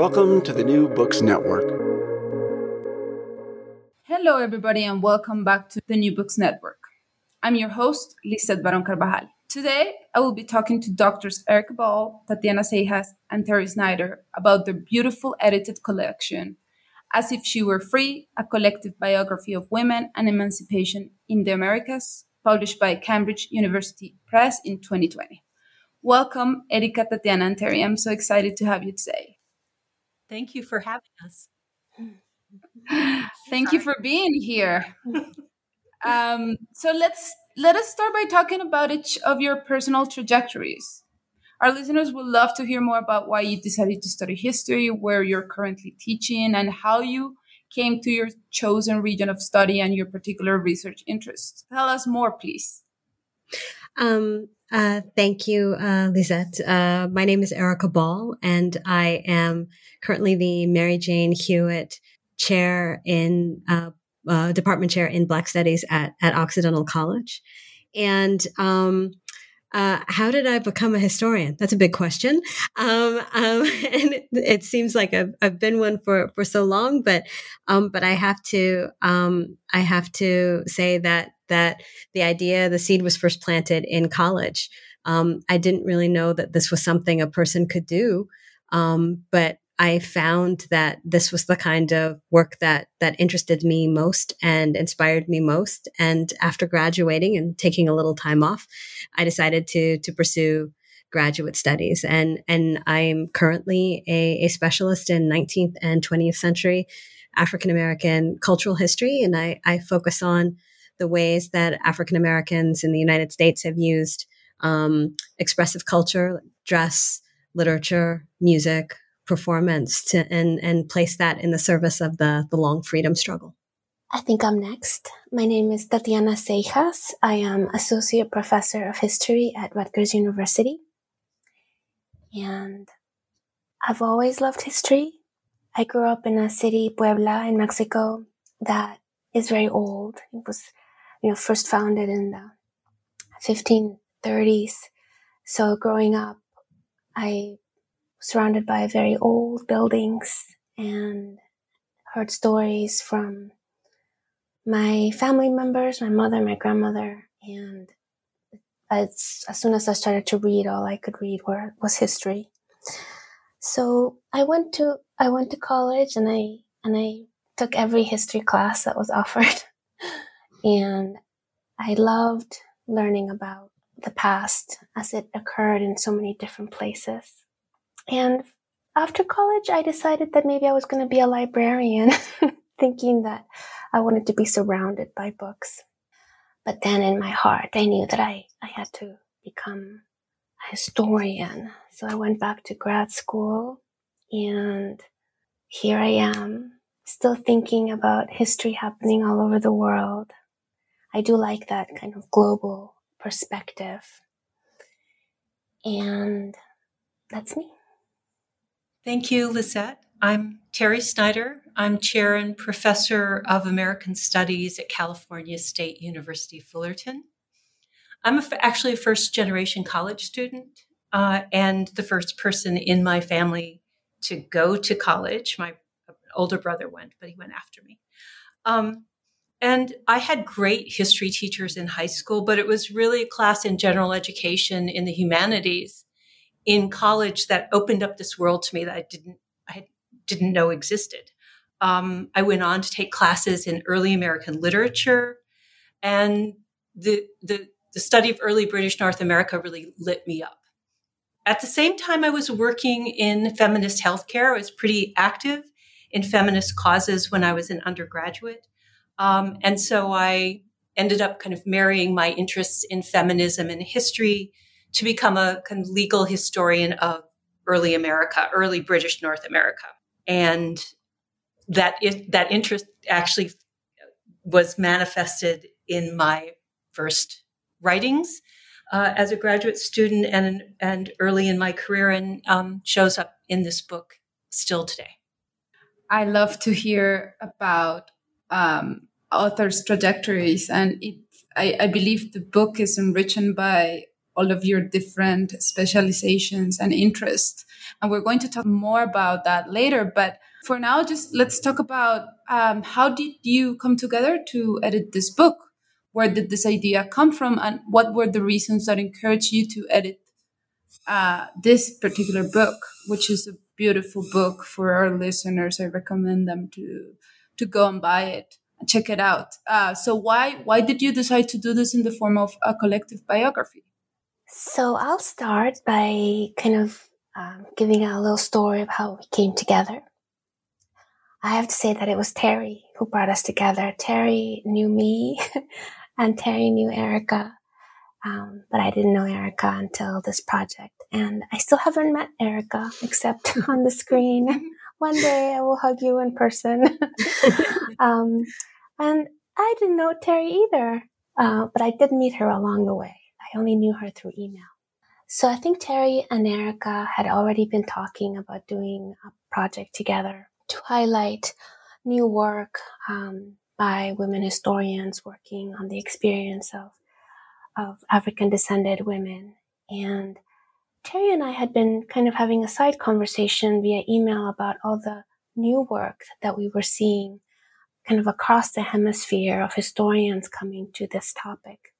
Welcome to the New Books Network. Hello, everybody, and welcome back to the New Books Network. I'm your host, Lisette Varón-Carvajal. Today, I will be talking to doctors Erica Ball, Tatiana Seijas, and Terri Snyder about their beautiful edited collection, As If She Were Free, a collective biography of women and emancipation in the Americas, published by Cambridge University Press in 2020. Welcome, Erica, Tatiana, and Terri. I'm so excited to have you today. Thank you for having us. Thank you for being here. Um, so let's let us start by talking about each of your personal trajectories. Our listeners would love to hear more about why you decided to study history, where you're currently teaching, and how you came to your chosen region of study and your particular research interests. Tell us more, please. Um, uh, thank you, uh, Lisette. Uh, my name is Erica Ball, and I am currently the Mary Jane Hewitt Chair in uh, uh, Department Chair in Black Studies at at Occidental College. And um, uh, how did I become a historian? That's a big question. Um, um, and it, seems like I've, I've, been one for, for so long, but, um, but I have to, um, I have to say that, that the idea, the seed was first planted in college. Um, I didn't really know that this was something a person could do. Um, but I found that this was the kind of work that that interested me most and inspired me most. And after graduating and taking a little time off, I decided to to pursue graduate studies. And and I'm currently a, a specialist in 19th and 20th century African American cultural history, and I, I focus on the ways that African Americans in the United States have used um, expressive culture, dress, literature, music, performance to, and, and place that in the service of the, the long freedom struggle. I think I'm next. My name is Tatiana Seijas. I am Associate Professor of History at Rutgers University. And I've always loved history. I grew up in a city, Puebla, in Mexico, that is very old. It was, you know, first founded in the 1530s. So growing up, I surrounded by very old buildings and heard stories from my family members, my mother, my grandmother, and as, as soon as I started to read, all I could read were, was history. So I went to I went to college and I and I took every history class that was offered, and I loved learning about the past as it occurred in so many different places. And after college, I decided that maybe I was going to be a librarian, thinking that I wanted to be surrounded by books. But then in my heart, I knew that I, I had to become a historian. So I went back to grad school and here I am still thinking about history happening all over the world. I do like that kind of global perspective. And that's me. Thank you, Lisette. I'm Terri Snyder. I'm chair and professor of American Studies at California State University, Fullerton. I'm a, actually a first generation college student uh, and the first person in my family to go to college. My older brother went, but he went after me. Um, and I had great history teachers in high school, but it was really a class in general education in the humanities in college that opened up this world to me that I didn't I didn't know existed. Um, I went on to take classes in early American literature, and the the the study of early British North America really lit me up. At the same time, I was working in feminist healthcare. I was pretty active in feminist causes when I was an undergraduate. Um, and so I ended up kind of marrying my interests in feminism and history to become a kind of legal historian of early America, early British North America. And that that interest actually was manifested in my first writings uh, as a graduate student and and early in my career, and um, shows up in this book still today. I love to hear about um, authors' trajectories, and it. I, I believe the book is enriched by all of your different specializations and interests. And we're going to talk more about that later. But for now, just let's talk about um, how did you come together to edit this book? Where did this idea come from? And what were the reasons that encouraged you to edit uh, this particular book, which is a beautiful book for our listeners? I recommend them to to go and buy it check it out. Uh, so why why did you decide to do this in the form of a collective biography? So I'll start by kind of um, giving a little story of how we came together. I have to say that it was Terri who brought us together. Terri knew me and Terri knew Erica. Um, but I didn't know Erica until this project. And I still haven't met Erica except on the screen. One day I will hug you in person. um, and I didn't know Terri either, uh, but I did meet her along the way. I only knew her through email. So I think Terri and Erica had already been talking about doing a project together to highlight new work um, by women historians working on the experience of of African descended women. And Terri and I had been kind of having a side conversation via email about all the new work that we were seeing kind of across the hemisphere of historians coming to this topic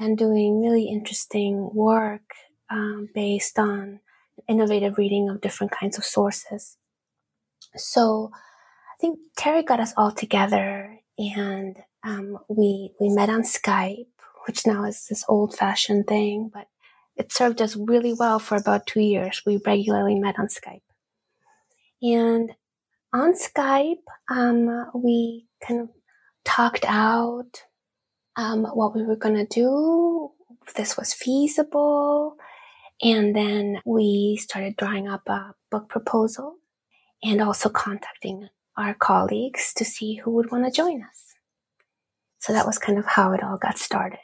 and doing really interesting work um, based on innovative reading of different kinds of sources. So I think Terri got us all together and um, we we met on Skype which now is this old fashioned thing, but it served us really well for about two years. We regularly met on Skype. And on Skype, um, we kind of talked out um, what we were going to do, if this was feasible. And then we started drawing up a book proposal and also contacting our colleagues to see who would want to join us. So that was kind of how it all got started.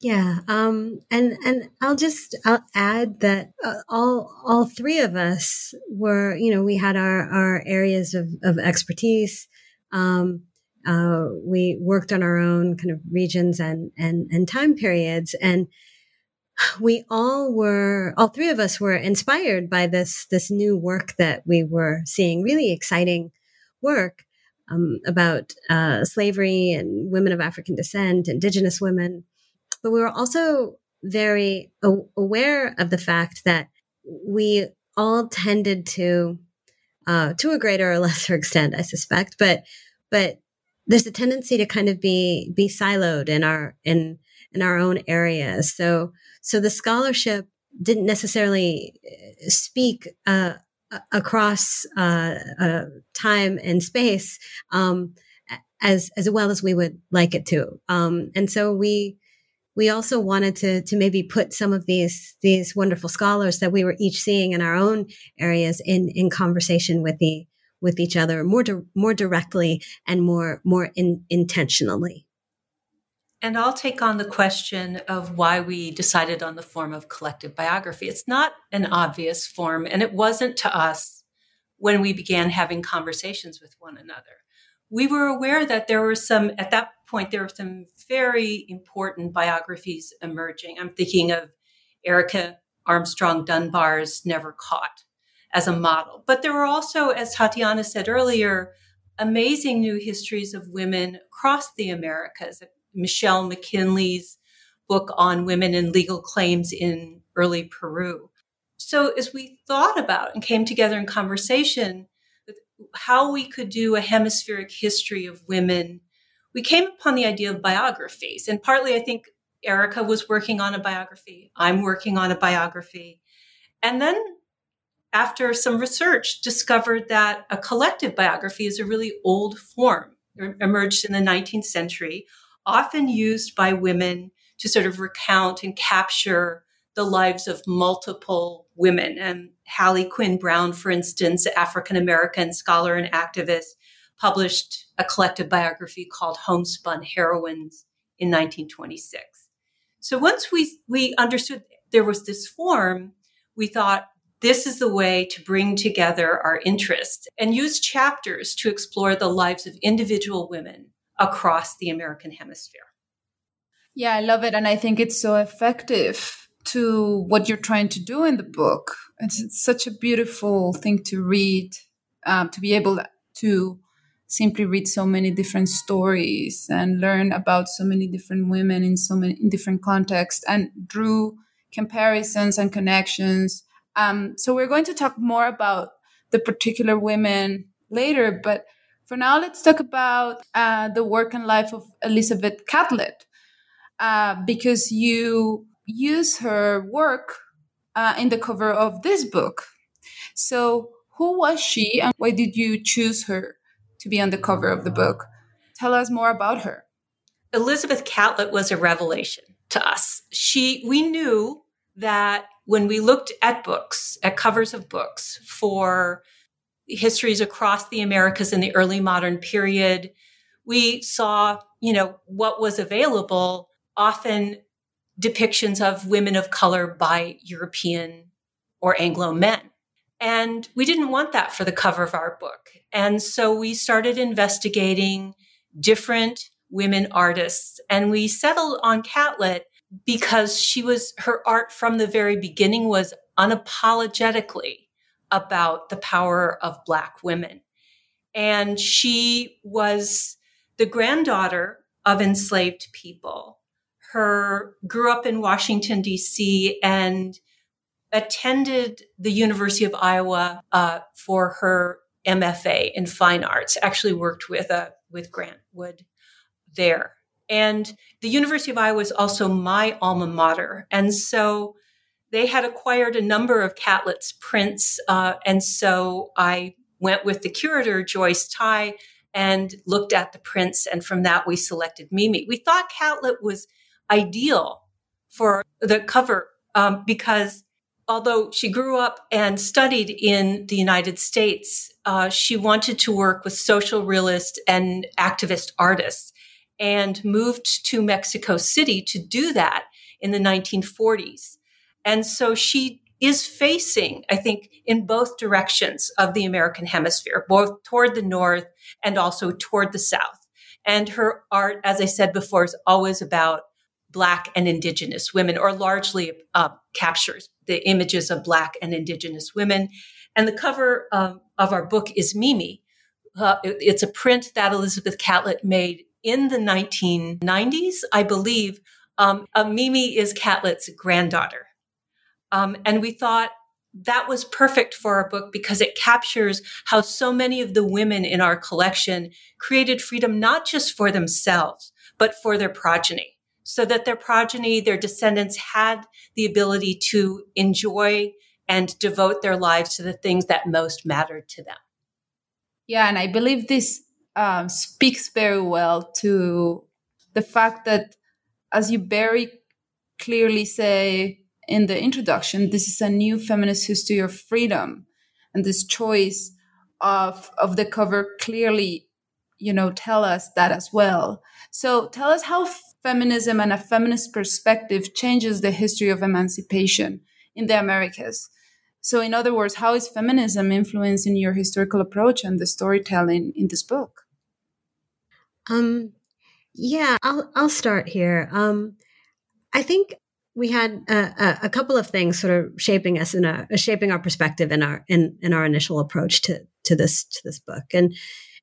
Yeah, um, and and I'll just I'll add that uh, all all three of us were you know we had our our areas of of expertise. Um, uh, we worked on our own kind of regions and and and time periods, and we all were all three of us were inspired by this this new work that we were seeing, really exciting work. Um, about uh, slavery and women of African descent, indigenous women, but we were also very aware of the fact that we all tended to, uh, to a greater or lesser extent, I suspect, but, but there's a tendency to kind of be, be siloed in our, in, in our own areas. So, so the scholarship didn't necessarily uh, speak, uh, across uh, uh, time and space um, as as well as we would like it to. Um, and so we we also wanted to to maybe put some of these these wonderful scholars that we were each seeing in our own areas in in conversation with the with each other more di- more directly and more more in, intentionally. And I'll take on the question of why we decided on the form of collective biography. It's not an obvious form, and it wasn't to us when we began having conversations with one another. We were aware that there were some, at that point, there were some very important biographies emerging. I'm thinking of Erica Armstrong Dunbar's Never Caught as a model. But there were also, as Tatiana said earlier, amazing new histories of women across the Americas. Michelle McKinley's book on women and legal claims in early Peru. So as we thought about and came together in conversation, how we could do a hemispheric history of women we came upon the idea of biographies. And partly, I think Erica was working on a biography. I'm working on a biography. And then, after some research, discovered that a collective biography is a really old form, emerged in the 19th century, often used by women to sort of recount and capture the lives of multiple women. And Hallie Quinn Brown, for instance, African American scholar and activist, published a collective biography called Homespun Heroines in 1926. So once we, we understood there was this form, we thought this is the way to bring together our interests and use chapters to explore the lives of individual women across the American hemisphere. Yeah, I love it. And I think it's so effective to what you're trying to do in the book. It's, it's such a beautiful thing to read, um, to be able to simply read so many different stories and learn about so many different women in so many in different contexts and drew comparisons and connections. Um, so we're going to talk more about the particular women later, but for now, let's talk about uh, the work and life of Elizabeth Catlett uh, because you use her work uh, in the cover of this book. So, who was she and why did you choose her to be on the cover of the book? Tell us more about her. Elizabeth Catlett was a revelation to us. She, we knew that when we looked at books, at covers of books for histories across the Americas in the early modern period, we saw, you know, what was available often depictions of women of color by European or Anglo men. And we didn't want that for the cover of our book. And so we started investigating different women artists and we settled on Catlett because she was, her art from the very beginning was unapologetically about the power of Black women. And she was the granddaughter of enslaved people her grew up in Washington D.C. and attended the University of Iowa uh, for her MFA in fine arts. Actually, worked with uh, with Grant Wood there, and the University of Iowa is also my alma mater, and so they had acquired a number of Catlett's prints, uh, and so I went with the curator Joyce Tsai and looked at the prints, and from that we selected Mimi. We thought Catlett was ideal for the cover um, because although she grew up and studied in the United States, uh, she wanted to work with social realist and activist artists and moved to Mexico City to do that in the 1940s. And so she is facing, I think, in both directions of the American hemisphere, both toward the north and also toward the south. And her art, as I said before, is always about Black and Indigenous women, or largely uh, captures the images of Black and Indigenous women. And the cover um, of our book is Mimi. Uh, it, it's a print that Elizabeth Catlett made in the 1990s, I believe. Um, uh, Mimi is Catlett's granddaughter. Um, and we thought that was perfect for our book because it captures how so many of the women in our collection created freedom not just for themselves, but for their progeny so that their progeny, their descendants had the ability to enjoy and devote their lives to the things that most mattered to them. Yeah, and I believe this um, speaks very well to the fact that, as you very clearly say in the introduction, this is a new feminist history of freedom, and this choice of of the cover clearly, you know, tell us that as well. So, tell us how feminism and a feminist perspective changes the history of emancipation in the Americas. So, in other words, how is feminism influencing your historical approach and the storytelling in this book? Um, yeah, I'll I'll start here. Um, I think we had a, a, couple of things sort of shaping us in a shaping our perspective in our in in our initial approach to to this to this book, and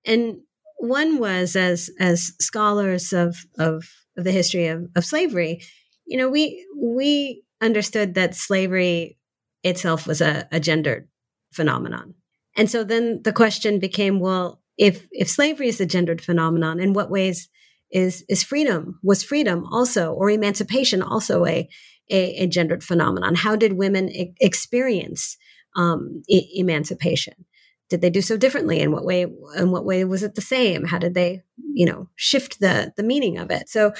and one was as as scholars of of of the history of, of slavery, you know, we we understood that slavery itself was a, a gendered phenomenon. And so then the question became, well, if if slavery is a gendered phenomenon, in what ways is is freedom was freedom also or emancipation also a a, a gendered phenomenon? How did women e- experience um, e- emancipation? Did they do so differently? In what way? In what way was it the same? How did they you know shift the the meaning of it so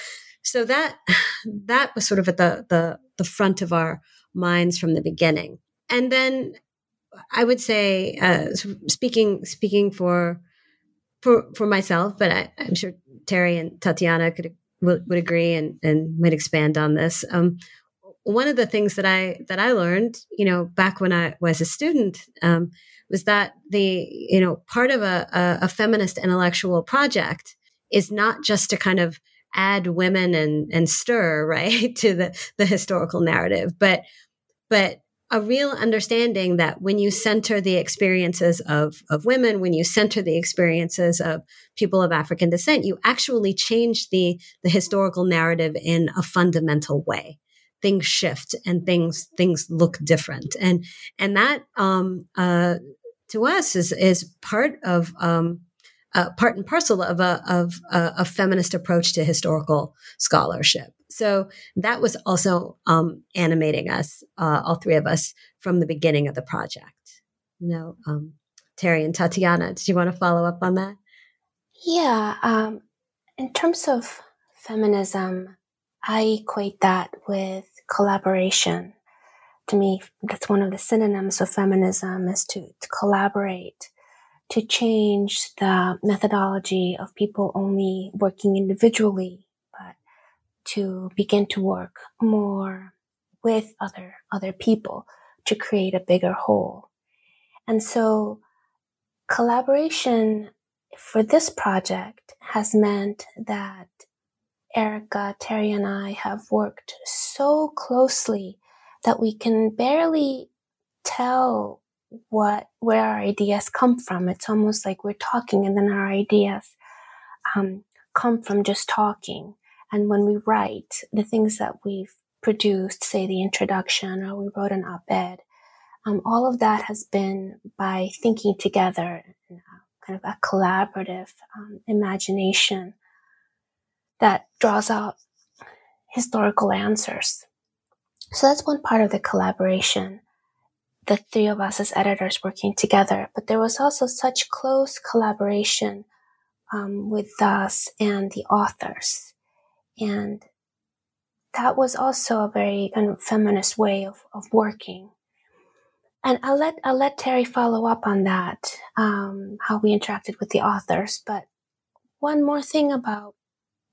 so that that was sort of at the the the front of our minds from the beginning and then i would say uh, speaking speaking for for for myself but I, am sure terri and tatiana could would, would agree and and might expand on this. Um, one of the things that i that i learned you know back when i was a student um, was that the you know part of a, a, a feminist intellectual project is not just to kind of add women and and stir right to the the historical narrative but but a real understanding that when you center the experiences of, of women, when you center the experiences of people of African descent, you actually change the, the historical narrative in a fundamental way. Things shift and things, things look different. And, and that, um, uh, to us is, is part of, um, uh, part and parcel of a, of a, a feminist approach to historical scholarship. So that was also um, animating us, uh, all three of us, from the beginning of the project. You know, um, Terri and Tatiana, did you want to follow up on that? Yeah. Um, in terms of feminism, I equate that with collaboration. To me, that's one of the synonyms of feminism is to, to collaborate, to change the methodology of people only working individually to begin to work more with other, other people to create a bigger whole. And so collaboration for this project has meant that Erica, Terri, and I have worked so closely that we can barely tell what where our ideas come from. It's almost like we're talking and then our ideas um, come from just talking. And when we write the things that we've produced, say the introduction or we wrote an op-ed, um, all of that has been by thinking together, kind of a collaborative um, imagination that draws out historical answers. So that's one part of the collaboration. The three of us as editors working together, but there was also such close collaboration um, with us and the authors. And that was also a very kind of feminist way of, of working. And I'll let, I'll let Terri follow up on that, um, how we interacted with the authors. But one more thing about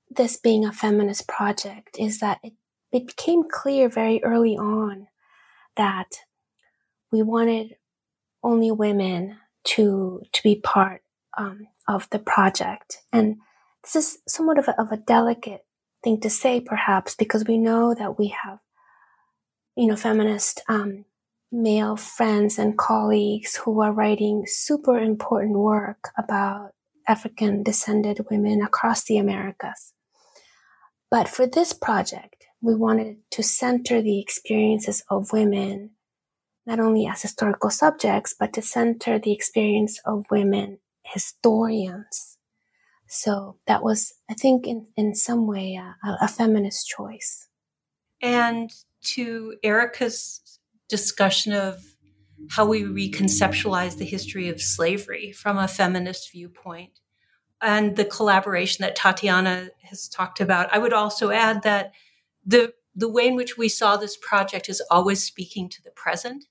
this being a feminist project is that it, it became clear very early on that we wanted only women to, to be part, um, of the project. And this is somewhat of a, of a delicate thing to say, perhaps, because we know that we have, you know, feminist um, male friends and colleagues who are writing super important work about African descended women across the Americas. But for this project, we wanted to center the experiences of women not only as historical subjects, but to center the experience of women historians so that was, I think, in, in some way, a, a feminist choice. And to Erica's discussion of how we reconceptualize the history of slavery from a feminist viewpoint and the collaboration that Tatiana has talked about. I would also add that the the way in which we saw this project is always speaking to the present.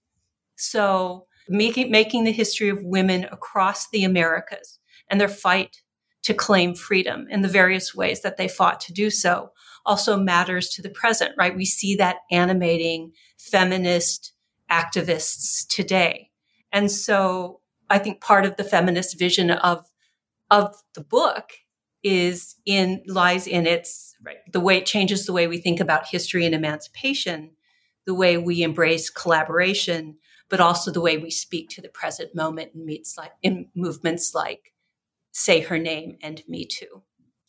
So making making the history of women across the Americas and their fight to claim freedom in the various ways that they fought to do so also matters to the present, right? We see that animating feminist activists today. And so I think part of the feminist vision of, of the book is in, lies in its, right, the way it changes the way we think about history and emancipation, the way we embrace collaboration, but also the way we speak to the present moment in, meets like, in movements like say her name and me too.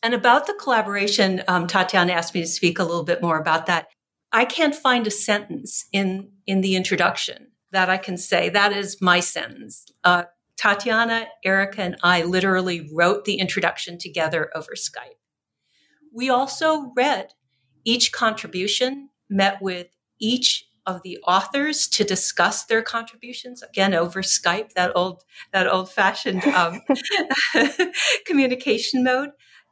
And about the collaboration, um, Tatiana asked me to speak a little bit more about that. I can't find a sentence in in the introduction that I can say that is my sentence. Uh, Tatiana, Erica, and I literally wrote the introduction together over Skype. We also read each contribution, met with each of the authors to discuss their contributions again over Skype, that old that old fashioned um, communication mode,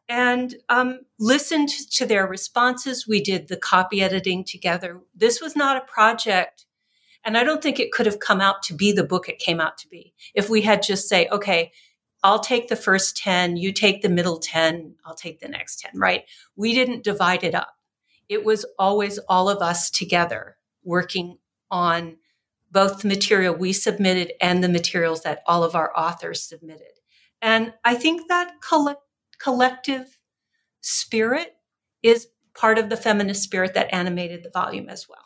and um, listened to their responses. We did the copy editing together. This was not a project, and I don't think it could have come out to be the book it came out to be if we had just say, okay. I'll take the first 10, you take the middle 10, I'll take the next 10, right? We didn't divide it up. It was always all of us together working on both the material we submitted and the materials that all of our authors submitted. And I think that collect, collective spirit is part of the feminist spirit that animated the volume as well.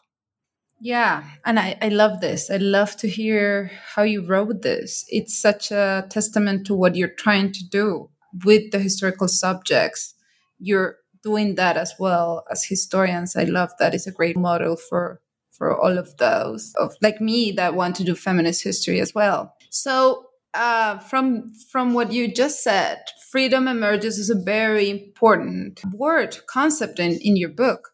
Yeah, and I, I love this. I love to hear how you wrote this. It's such a testament to what you're trying to do with the historical subjects. You're doing that as well as historians. I love that. It's a great model for for all of those of like me that want to do feminist history as well. So uh, from from what you just said, freedom emerges as a very important word concept in, in your book.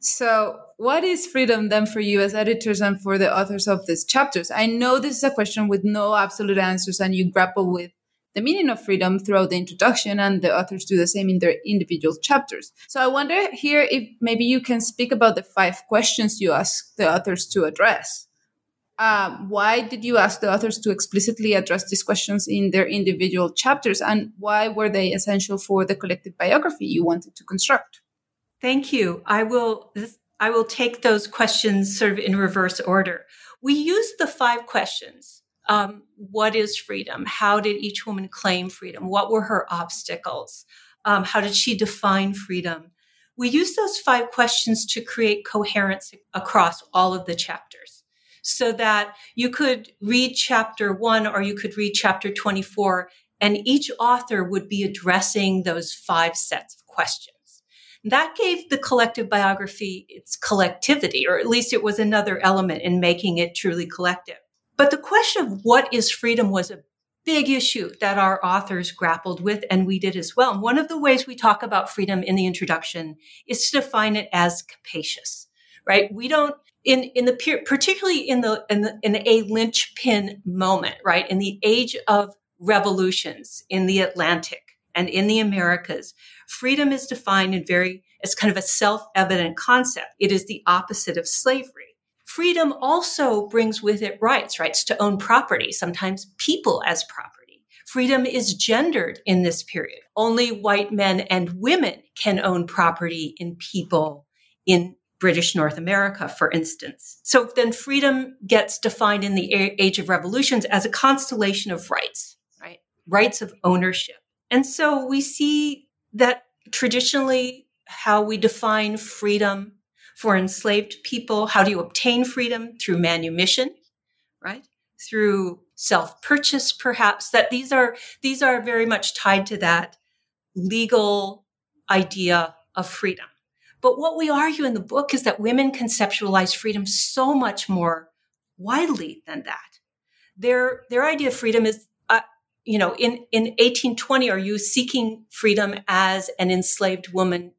So, what is freedom then for you as editors and for the authors of these chapters? I know this is a question with no absolute answers, and you grapple with the meaning of freedom throughout the introduction, and the authors do the same in their individual chapters. So, I wonder here if maybe you can speak about the five questions you ask the authors to address. Um, why did you ask the authors to explicitly address these questions in their individual chapters? And why were they essential for the collective biography you wanted to construct? Thank you. I will i will take those questions sort of in reverse order. We used the five questions um, what is freedom how did each woman claim freedom what were her obstacles um, how did she define freedom we used those five questions to create coherence across all of the chapters so that you could read chapter one or you could read chapter 24 and each author would be addressing those five sets of questions. That gave the collective biography its collectivity, or at least it was another element in making it truly collective. But the question of what is freedom was a big issue that our authors grappled with, and we did as well. And one of the ways we talk about freedom in the introduction is to define it as capacious, right? We don't in in the particularly in the in the in a linchpin moment, right? In the age of revolutions in the Atlantic and in the Americas, freedom is defined in very as kind of a self-evident concept. It is the opposite of slavery. Freedom also brings with it rights, rights to own property, sometimes people as property. Freedom is gendered in this period. Only white men and women can own property in people in British North America, for instance. So then freedom gets defined in the age of revolutions as a constellation of rights, right? Rights of ownership. And so we see that traditionally how we define freedom for enslaved people, how do you obtain freedom through manumission, right? Through self-purchase, perhaps, that these are, these are very much tied to that legal idea of freedom. But what we argue in the book is that women conceptualize freedom so much more widely than that. Their, their idea of freedom is, uh, you know, in, in 1820, are you seeking freedom as an enslaved woman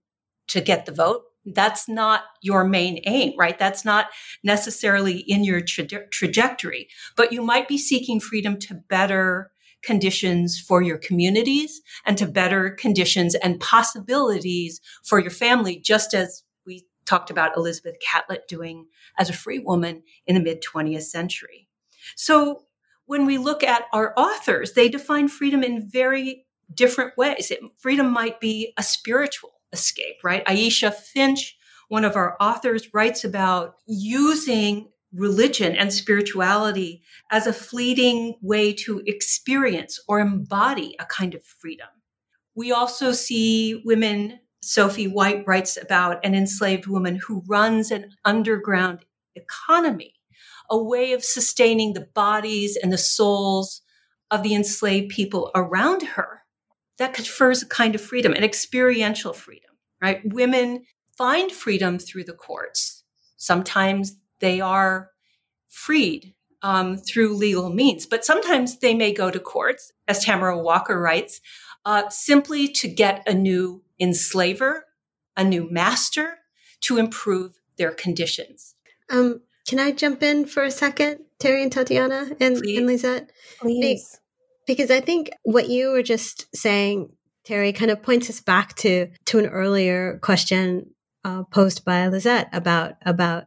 to get the vote? That's not your main aim, right? That's not necessarily in your tra- trajectory, but you might be seeking freedom to better conditions for your communities and to better conditions and possibilities for your family, just as we talked about Elizabeth Catlett doing as a free woman in the mid 20th century. So when we look at our authors, they define freedom in very different ways. It, freedom might be a spiritual escape, right? Aisha Finch, one of our authors, writes about using religion and spirituality as a fleeting way to experience or embody a kind of freedom. We also see women, Sophie White writes about an enslaved woman who runs an underground economy, a way of sustaining the bodies and the souls of the enslaved people around her that confers a kind of freedom, an experiential freedom, right? Women find freedom through the courts. Sometimes they are freed um, through legal means, but sometimes they may go to courts, as Tamara Walker writes, uh, simply to get a new enslaver, a new master to improve their conditions. Um, can I jump in for a second, Terri and Tatiana and, and Lisette? Please. Be- because I think what you were just saying, Terri, kind of points us back to to an earlier question uh, posed by Lisette about about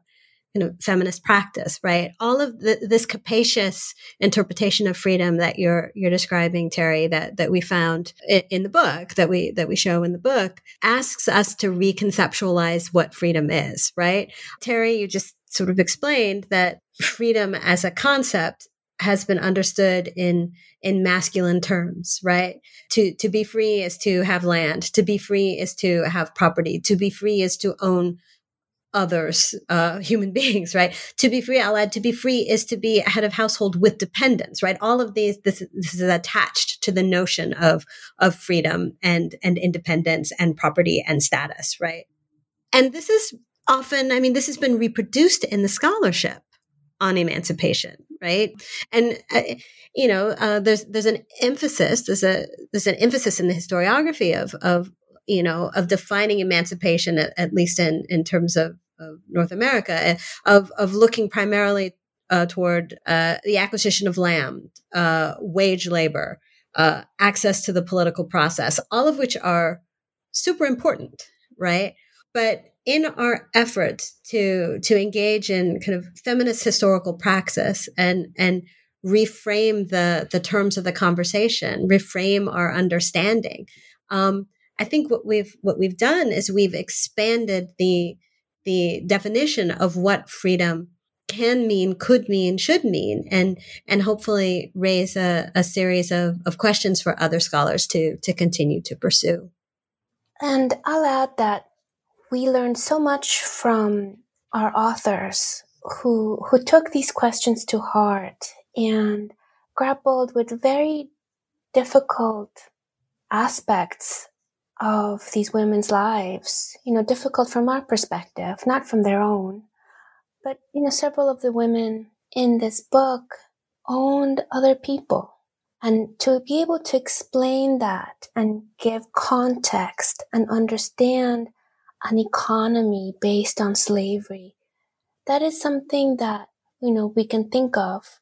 you know, feminist practice, right? All of the, this capacious interpretation of freedom that you're you're describing, Terri, that that we found in, in, the book, that we that we show in the book, asks us to reconceptualize what freedom is, right? Terri, you just sort of explained that freedom as a concept has been understood in in masculine terms, right? To to be free is to have land. To be free is to have property. To be free is to own others, uh, human beings, right? To be free, I'll add, to be free is to be a head of household with dependents, right? All of these, this, this is attached to the notion of, of freedom and, and independence and property and status, right? And this is often, I mean, this has been reproduced in the scholarship on emancipation, right? And uh, you know, uh, there's there's an emphasis there's a there's an emphasis in the historiography of of you know of defining emancipation at, at least in in terms of, of North America eh, of of looking primarily uh, toward uh, the acquisition of land, uh, wage labor, uh, access to the political process, all of which are super important, right? But in our efforts to to engage in kind of feminist historical praxis and and reframe the the terms of the conversation, reframe our understanding. Um, I think what we've what we've done is we've expanded the the definition of what freedom can mean, could mean, should mean, and and hopefully raise a, a series of, of questions for other scholars to to continue to pursue. And I'll add that we learned so much from our authors who who took these questions to heart and grappled with very difficult aspects of these women's lives, you know, difficult from our perspective, not from their own. But, you know, several of the women in this book owned other people. And to be able to explain that and give context and understand an economy based on slavery. That is something that, you know, we can think of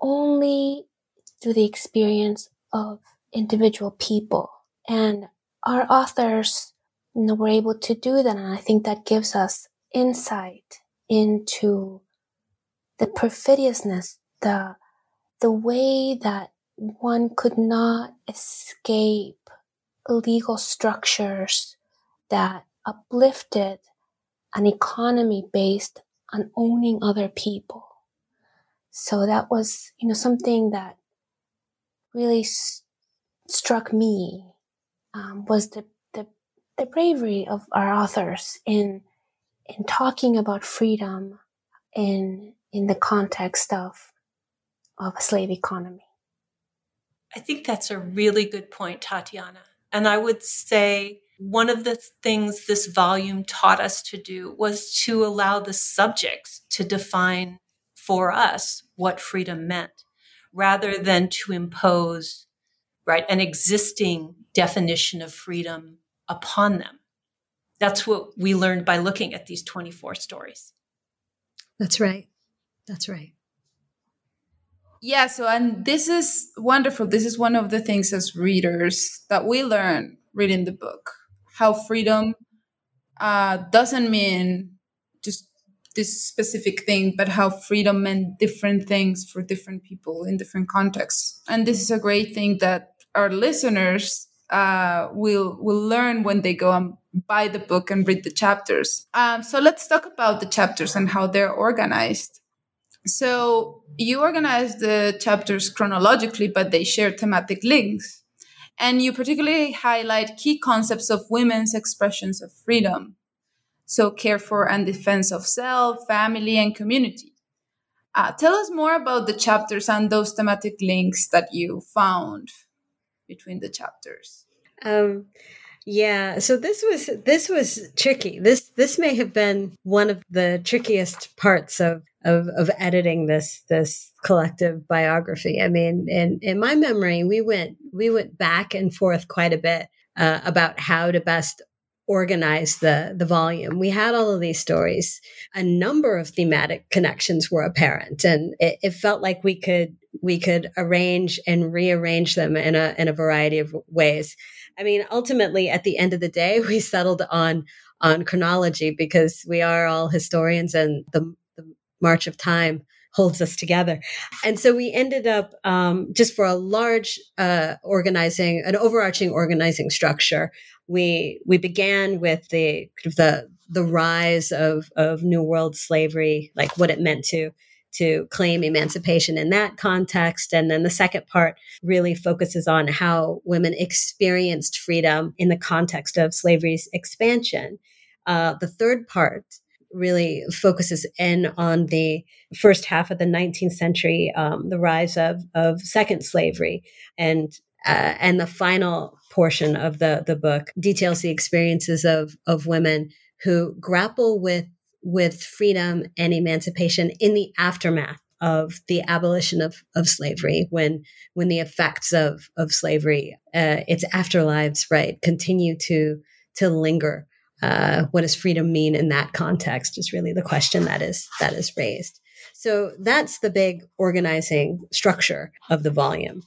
only through the experience of individual people. And our authors, you know, were able to do that. And I think that gives us insight into the perfidiousness, the, the way that one could not escape legal structures that uplifted an economy based on owning other people. So that was, you know, something that really s- struck me um, was the, the the bravery of our authors in in talking about freedom in in the context of of a slave economy. I think that's a really good point, Tatiana. And I would say one of the things this volume taught us to do was to allow the subjects to define for us what freedom meant rather than to impose right an existing definition of freedom upon them. That's what we learned by looking at these 24 stories. That's right. That's right. Yeah so and this is wonderful. This is one of the things as readers that we learn reading the book how freedom uh, doesn't mean just this specific thing, but how freedom meant different things for different people in different contexts. And this is a great thing that our listeners uh, will will learn when they go and buy the book and read the chapters. Um, so let's talk about the chapters and how they're organized. So you organize the chapters chronologically, but they share thematic links. And you particularly highlight key concepts of women's expressions of freedom. So, care for and defense of self, family, and community. Uh, tell us more about the chapters and those thematic links that you found between the chapters. Um, yeah, so this was this was tricky. This this may have been one of the trickiest parts of of, of editing this this collective biography. I mean, in in my memory, we went we went back and forth quite a bit uh, about how to best organize the the volume. We had all of these stories. A number of thematic connections were apparent, and it, it felt like we could we could arrange and rearrange them in a in a variety of ways. I mean, ultimately, at the end of the day, we settled on on chronology because we are all historians, and the, the march of time holds us together. And so we ended up um, just for a large uh, organizing, an overarching organizing structure. We we began with the the the rise of of New World slavery, like what it meant to to claim emancipation in that context. And then the second part really focuses on how women experienced freedom in the context of slavery's expansion. Uh, the third part really focuses in on the first half of the 19th century, um, the rise of, of second slavery, and uh, and the final portion of the the book details the experiences of of women who grapple with with freedom and emancipation in the aftermath of the abolition of, of slavery when when the effects of of slavery uh, its afterlives right continue to to linger uh, what does freedom mean in that context is really the question that is that is raised so that's the big organizing structure of the volume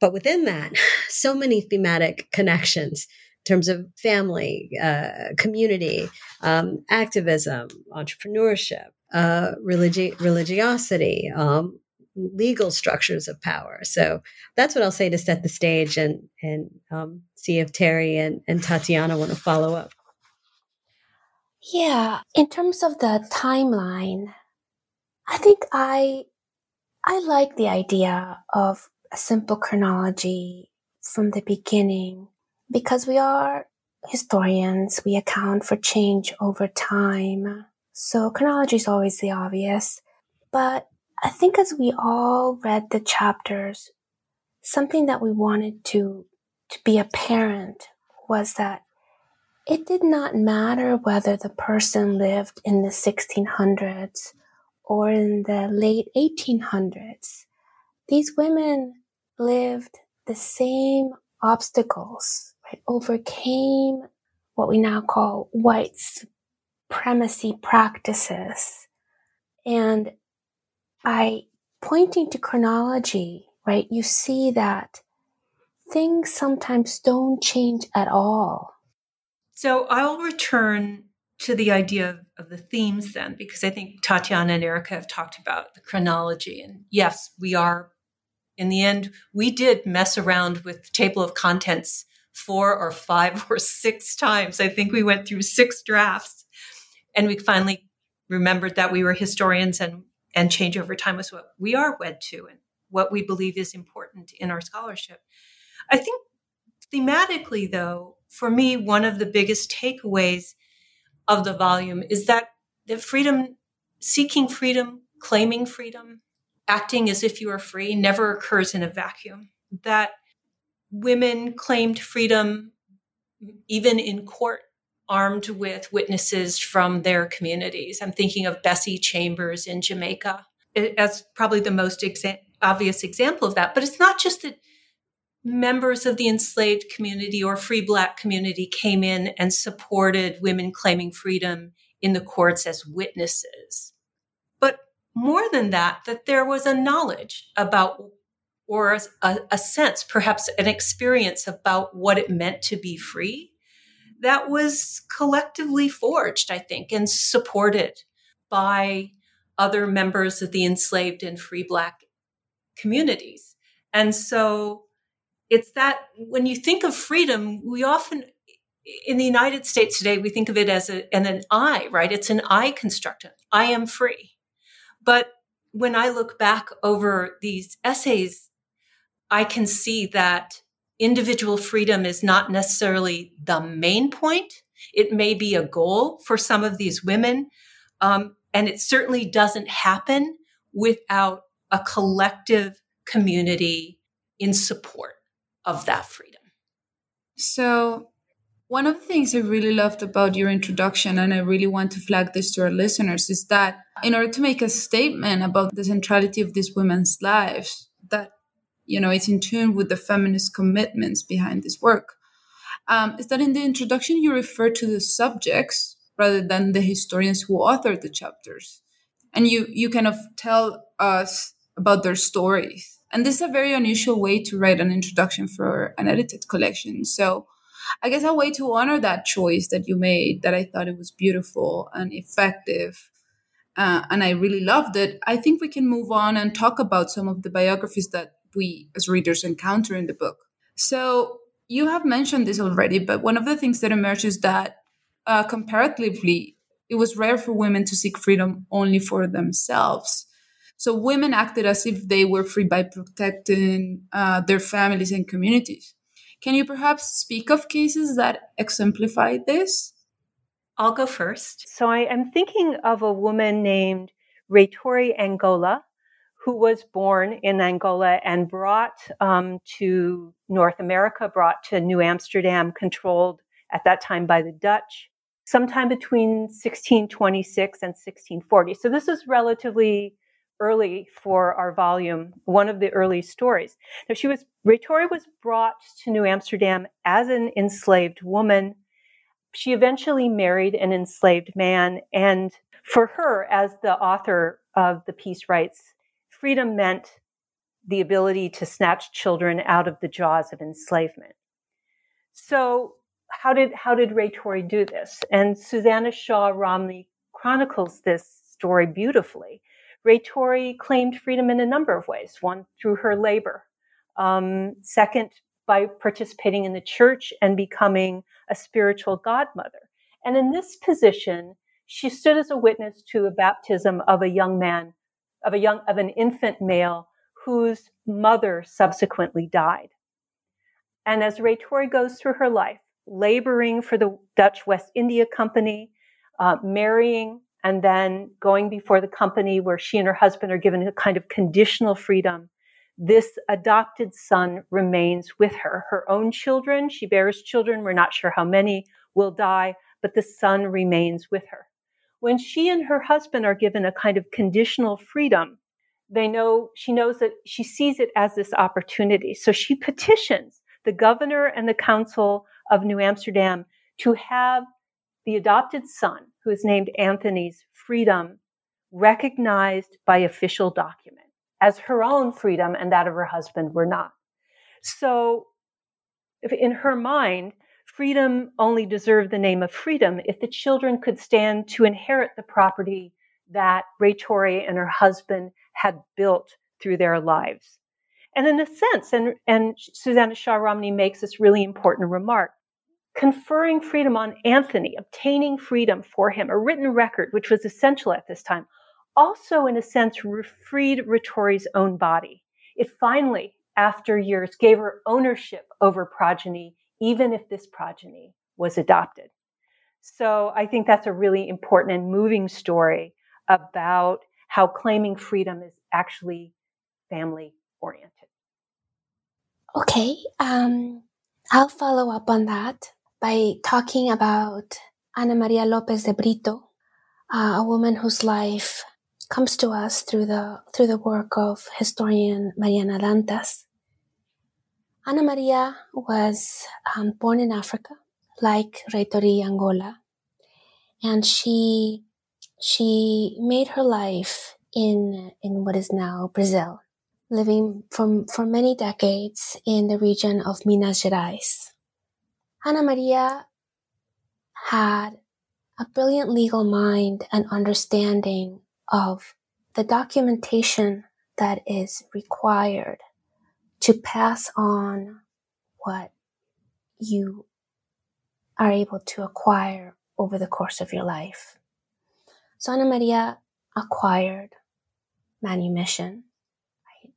but within that so many thematic connections in terms of family, uh, community, um, activism, entrepreneurship, uh, religi- religiosity, um, legal structures of power. So that's what I'll say to set the stage and and um, see if Terri and, and Tatiana want to follow up. Yeah, in terms of the timeline, I think I I like the idea of a simple chronology from the beginning because we are historians, we account for change over time. So chronology is always the obvious. But I think as we all read the chapters, something that we wanted to, to be apparent was that it did not matter whether the person lived in the 1600s or in the late 1800s. These women lived the same obstacles right, overcame what we now call white supremacy practices. And by pointing to chronology, right, you see that things sometimes don't change at all. So I'll return to the idea of, the themes then, because I think Tatiana and Erica have talked about the chronology. And yes, we are, in the end, we did mess around with the table of contents four or five or six times. I think we went through six drafts and we finally remembered that we were historians and, and change over time was what we are wed to and what we believe is important in our scholarship. I think thematically, though, for me, one of the biggest takeaways of the volume is that, the freedom, seeking freedom, claiming freedom, acting as if you are free never occurs in a vacuum. That women claimed freedom even in court armed with witnesses from their communities. I'm thinking of Bessie Chambers in Jamaica as probably the most exa- obvious example of that. But it's not just that members of the enslaved community or free black community came in and supported women claiming freedom in the courts as witnesses. But more than that, that there was a knowledge about or a, a sense, perhaps an experience about what it meant to be free that was collectively forged, I think, and supported by other members of the enslaved and free Black communities. And so it's that when you think of freedom, we often, in the United States today, we think of it as a, an, an I, right? It's an I construction. I am free. But when I look back over these essays I can see that individual freedom is not necessarily the main point. It may be a goal for some of these women. Um, and it certainly doesn't happen without a collective community in support of that freedom. So, one of the things I really loved about your introduction, and I really want to flag this to our listeners, is that in order to make a statement about the centrality of these women's lives, that you know, it's in tune with the feminist commitments behind this work. Um, is that in the introduction you refer to the subjects rather than the historians who authored the chapters, and you you kind of tell us about their stories. And this is a very unusual way to write an introduction for an edited collection. So I guess a way to honor that choice that you made, that I thought it was beautiful and effective. Uh, and I really loved it. I think we can move on and talk about some of the biographies that we as readers encounter in the book. So you have mentioned this already, but one of the things that emerges that uh, comparatively, it was rare for women to seek freedom only for themselves. So women acted as if they were free by protecting uh, their families and communities. Can you perhaps speak of cases that exemplify this? I'll go first. So I am thinking of a woman named Reytory Angola, who was born in Angola and brought um, to North America, brought to New Amsterdam, controlled at that time by the Dutch, sometime between 1626 and 1640. So this is relatively early for our volume, one of the early stories. Now she was, Reytory was brought to New Amsterdam as an enslaved woman. She eventually married an enslaved man. And for her, as the author of the piece writes, freedom meant the ability to snatch children out of the jaws of enslavement. So how did, how did Reytory do this? And Susanah Shaw Romney chronicles this story beautifully. Reytory claimed freedom in a number of ways. One, through her labor. Um, second, by participating in the church and becoming a spiritual godmother. And in this position, she stood as a witness to a baptism of a young man, of a young, of an infant male whose mother subsequently died. And as Reytory goes through her life, laboring for the Dutch West India Company, uh, marrying and then going before the company where she and her husband are given a kind of conditional freedom. This adopted son remains with her. Her own children, she bears children, we're not sure how many, will die, but the son remains with her. When she and her husband are given a kind of conditional freedom, they know, she knows that she sees it as this opportunity. So she petitions the governor and the council of New Amsterdam to have the adopted son, who is named Anthony's freedom, recognized by official document as her own freedom and that of her husband were not. So, in her mind, freedom only deserved the name of freedom if the children could stand to inherit the property that Reytory and her husband had built through their lives. And in a sense, and, and Susanah Shaw Romney makes this really important remark, conferring freedom on Anthony, obtaining freedom for him, a written record, which was essential at this time, also, in a sense, freed Reytory's own body. It finally, after years, gave her ownership over progeny, even if this progeny was adopted. So I think that's a really important and moving story about how claiming freedom is actually family oriented. Okay, um, I'll follow up on that by talking about Ana Maria Lopez de Brito, uh, a woman whose life comes to us through the through the work of historian Mariana Dantas. Ana Maria was um, born in Africa, like Reytory Angola, and she she made her life in in what is now Brazil, living from for many decades in the region of Minas Gerais. Ana Maria had a brilliant legal mind and understanding of the documentation that is required to pass on what you are able to acquire over the course of your life. So Ana Maria acquired manumission. Right?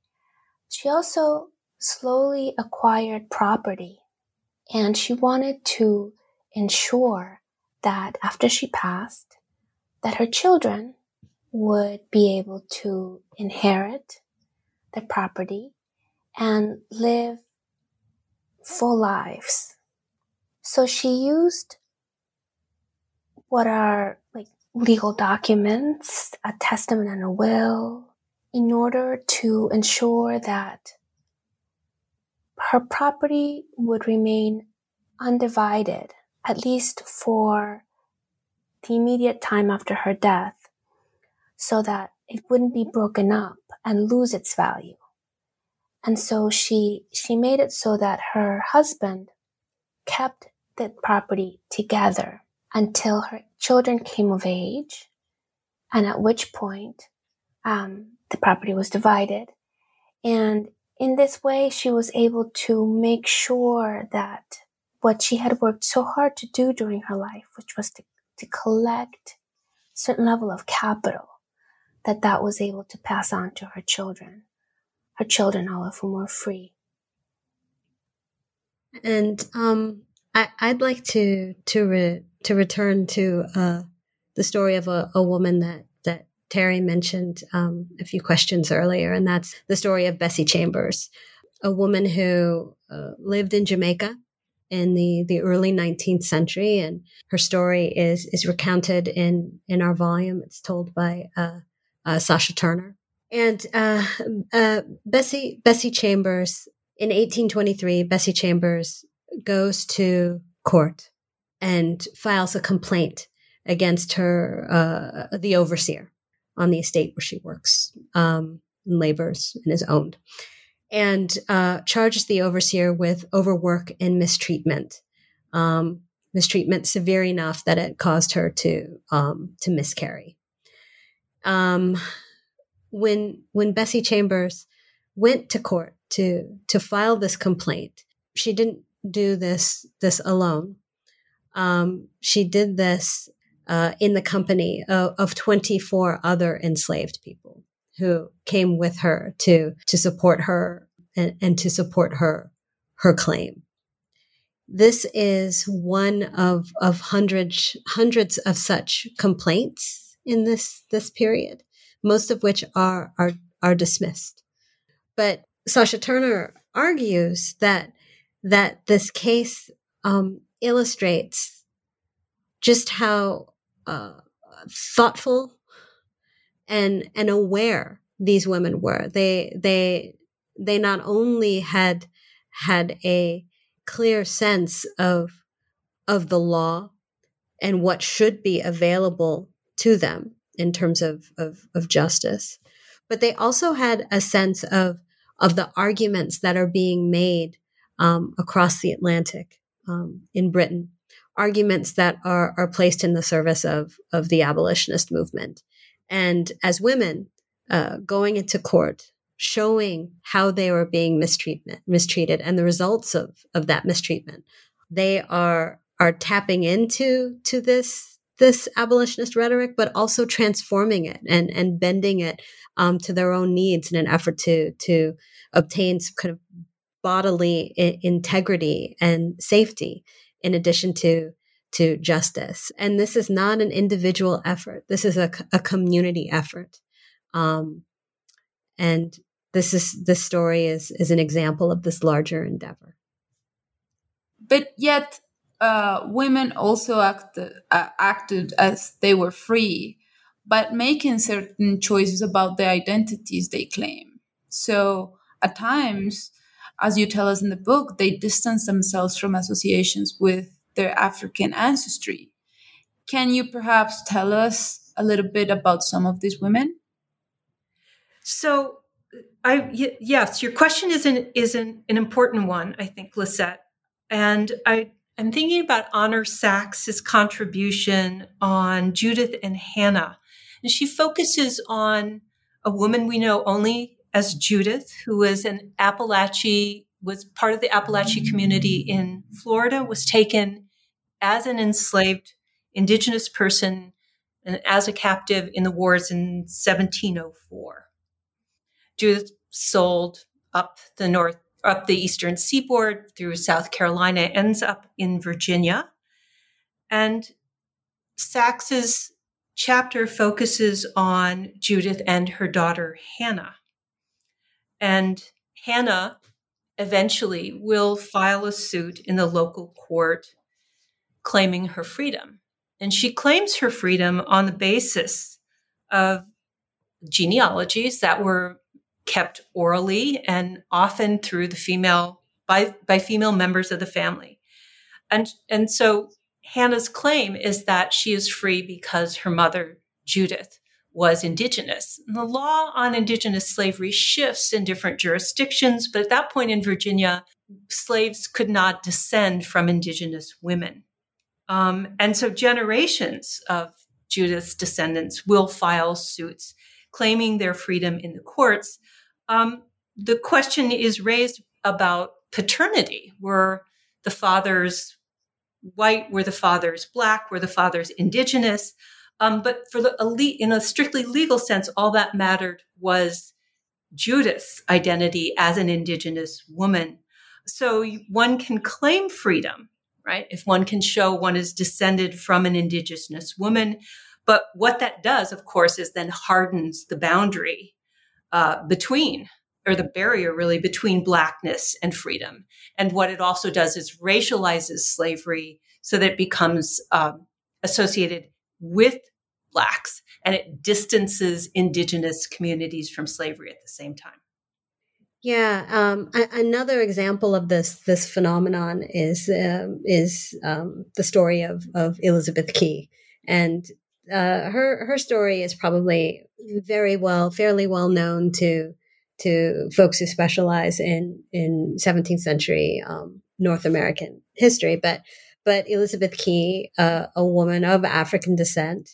She also slowly acquired property and she wanted to ensure that after she passed, that her children would be able to inherit the property and live full lives. So she used what are like legal documents, a testament and a will, in order to ensure that her property would remain undivided, at least for the immediate time after her death, so that it wouldn't be broken up and lose its value. And so she, she made it so that her husband kept the property together until her children came of age, and at which point um, the property was divided. And in this way, she was able to make sure that what she had worked so hard to do during her life, which was to, to collect certain level of capital that that was able to pass on to her children, her children, all of whom were free. And um, I, would like to to re, to return to uh, the story of a, a, woman that Terri mentioned um, a few questions earlier, and that's the story of Bessie Chambers, a woman who uh, lived in Jamaica in the, the early 19th century, and her story is is recounted in in our volume. It's told by uh, uh, Sasha Turner and uh, uh, Bessie Bessie Chambers in 1823. Bessie Chambers goes to court and files a complaint against her uh, the overseer on the estate where she works um, and labors and is owned and uh, charges the overseer with overwork and mistreatment. Um, mistreatment severe enough that it caused her to um, to miscarry. Um, when when Bessie Chambers went to court to to file this complaint, she didn't do this this alone. Um, she did this uh, in the company of, of 24 other enslaved people who came with her to to support her and, and to support her her claim. This is one of of hundreds hundreds of such complaints in this this period, most of which are are are dismissed. But Sasha Turner argues that that this case um, illustrates just how uh, thoughtful and and aware these women were. They they they not only had had a clear sense of of the law and what should be available to them in terms of, of, of justice, but they also had a sense of of the arguments that are being made um, across the Atlantic um, in Britain arguments that are, are placed in the service of, of the abolitionist movement. And as women, uh, going into court, showing how they were being mistreatment, mistreated and the results of, of that mistreatment, they are, are tapping into to this, this abolitionist rhetoric, but also transforming it and, and bending it um, to their own needs in an effort to, to obtain some kind of bodily I- integrity and safety in addition to to justice. And this is not an individual effort. This is a, a community effort. Um, and this is this story is is an example of this larger endeavor. But yet, uh, women also act, uh, acted as they were free, but making certain choices about the identities they claim. So at times, as you tell us in the book, they distance themselves from associations with their African ancestry. Can you perhaps tell us a little bit about some of these women? So, I y- yes, your question is an is an, an important one, I think, Lisette. And I I'm thinking about Honor Sachs's contribution on Judith and Hannah. And she focuses on a woman we know only as Judith, who was an Appalachian was part of the Appalachian community in Florida, was taken as an enslaved indigenous person and as a captive in the wars in 1704. Judith sold up the north, up the eastern seaboard through South Carolina, ends up in Virginia. And Sachs's chapter focuses on Judith and her daughter Hannah. And Hannah eventually will file a suit in the local court claiming her freedom. And she claims her freedom on the basis of genealogies that were kept orally and often through the female by, by female members of the family. And, and so Hannah's claim is that she is free because her mother, Judith, was indigenous. And the law on indigenous slavery shifts in different jurisdictions, but at that point in Virginia, slaves could not descend from indigenous women. Um, and so generations of Judith's descendants will file suits claiming their freedom in the courts. Um, the question is raised about paternity. Were the fathers white? Were the fathers black? Were the fathers indigenous? Um, but for the elite, in a strictly legal sense, all that mattered was Judith's identity as an indigenous woman. So one can claim freedom, right? If one can show one is descended from an indigenous woman. But what that does, of course, is then hardens the boundary uh, between or the barrier really between blackness and freedom. And what it also does is racializes slavery so that it becomes um, associated with blacks and it distances indigenous communities from slavery at the same time. Yeah, um, a- another example of this this phenomenon is um, is um, the story of of Elizabeth Key, and uh, her her story is probably very well, fairly well known to to folks who specialize in in 17th century um, North American history. But but Elizabeth Key, uh, a woman of African descent,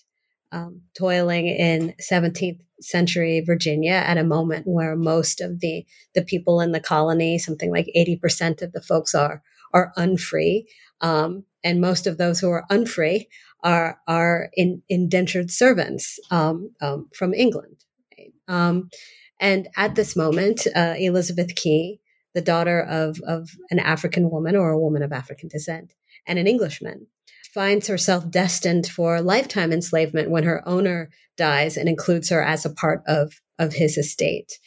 um, toiling in 17th century Virginia at a moment where most of the the people in the colony, something like 80% of the folks are are unfree, um, and most of those who are unfree are are in, indentured servants um, um from England. Right? Um, and at this moment, uh, Elizabeth Key, the daughter of, of an African woman or a woman of African descent and an Englishman, finds herself destined for lifetime enslavement when her owner dies and includes her as a part of, of his estate.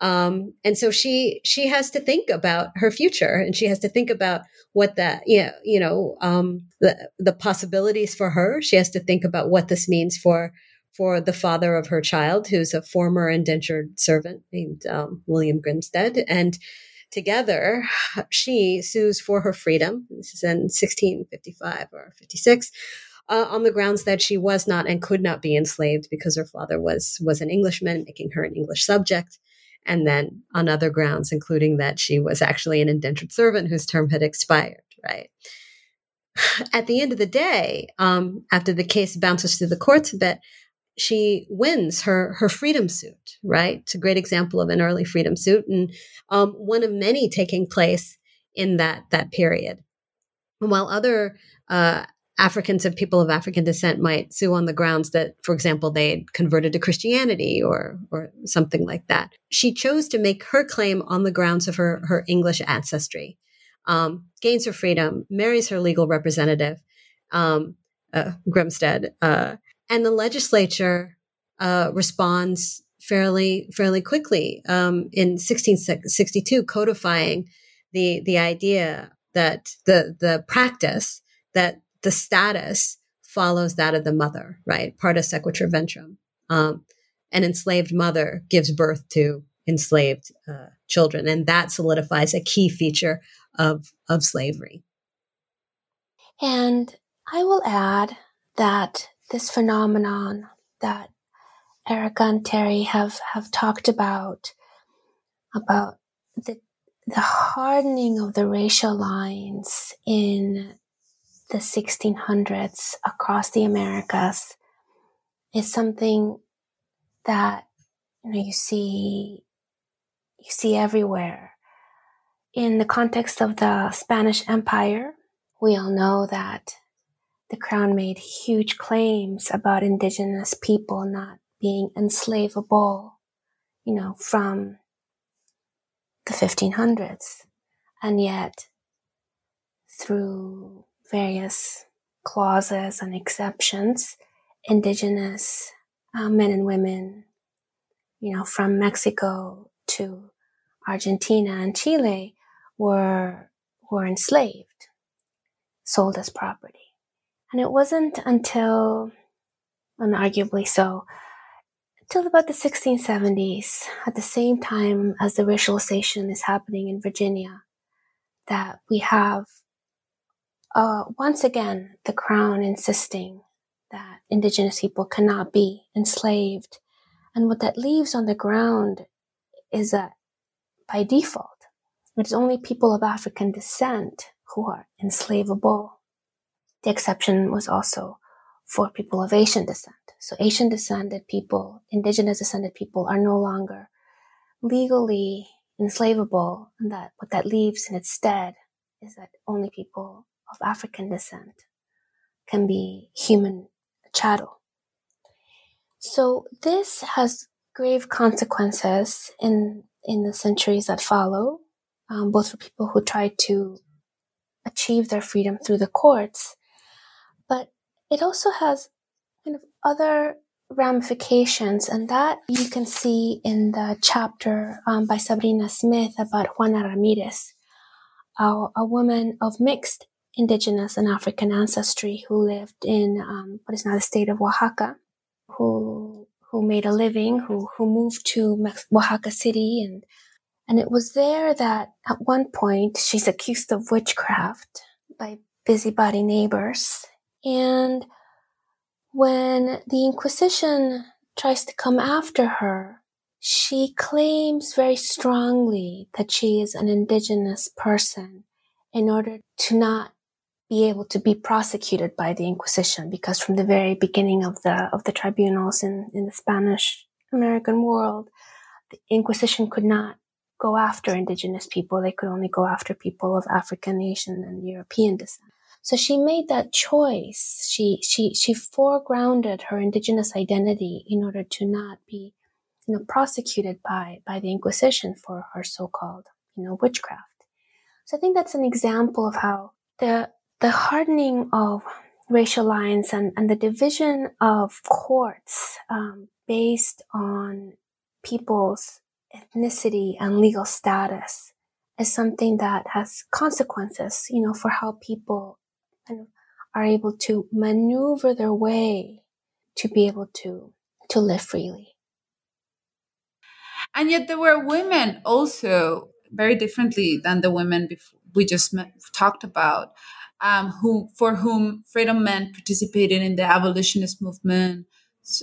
Um, and so she she has to think about her future, and she has to think about what that you know, you know um, the the possibilities for her. She has to think about what this means for for the father of her child, who's a former indentured servant named um, William Grimsted. And together, she sues for her freedom. This is in 1655 or 56. Uh, on the grounds that she was not and could not be enslaved because her father was was an Englishman, making her an English subject, and then on other grounds, including that she was actually an indentured servant whose term had expired. Right. At the end of the day, um, after the case bounces through the courts a bit, she wins her her freedom suit. Right, it's a great example of an early freedom suit, and um, one of many taking place in that that period. And while other uh, Africans and people of African descent might sue on the grounds that, for example, they had converted to Christianity or or something like that. She chose to make her claim on the grounds of her her English ancestry. Um, gains her freedom, marries her legal representative, um, uh, Grimsted, uh, and the legislature uh, responds fairly fairly quickly um, in 1662, codifying the the idea that the the practice that the status follows that of the mother, right? Partus sequitur ventrem. Um, an enslaved mother gives birth to enslaved uh, children, and that solidifies a key feature of of slavery. And I will add that this phenomenon that Erica and Terri have, have talked about, about the, the hardening of the racial lines in the 1600s across the Americas is something that you know you see you see everywhere. In the context of the Spanish Empire, we all know that the crown made huge claims about indigenous people not being enslavable, you know, from the 1500s. And yet, through various clauses and exceptions, indigenous uh, men and women, you know, from Mexico to Argentina and Chile were, were enslaved, sold as property. And it wasn't until, and arguably so, until about the 1670s, at the same time as the racialization is happening in Virginia, that we have uh, once again the crown insisting that indigenous people cannot be enslaved. And what that leaves on the ground is that by default, it is only people of African descent who are enslavable. The exception was also for people of Asian descent. So Asian descended people, indigenous descended people are no longer legally enslavable. And that what that leaves in its stead is that only people of African descent can be human chattel. So this has grave consequences in in the centuries that follow, um, both for people who try to achieve their freedom through the courts, it also has kind of other ramifications, and that you can see in the chapter um, by Sabrina Smith about Juana Ramirez, a, a, woman of mixed indigenous and African ancestry who lived in um, what is now the state of Oaxaca, who who made a living, who who moved to Oaxaca City, and and it was there that at one point she's accused of witchcraft by busybody neighbors, and when the Inquisition tries to come after her, she claims very strongly that she is an indigenous person in order to not be able to be prosecuted by the Inquisition because from the very beginning of the of the tribunals in, in the Spanish American world, the Inquisition could not go after indigenous people. They could only go after people of African, Asian, and European descent. So she made that choice. She she she foregrounded her indigenous identity in order to not be, you know, prosecuted by by the Inquisition for her so-called, you know, witchcraft. So I think that's an example of how the the hardening of racial lines and, and the division of courts um, based on people's ethnicity and legal status is something that has consequences, you know, for how people kind of are able to maneuver their way to be able to to live freely. And yet there were women also very differently than the women we just met, talked about um, who for whom freedom men participated in the abolitionist movement,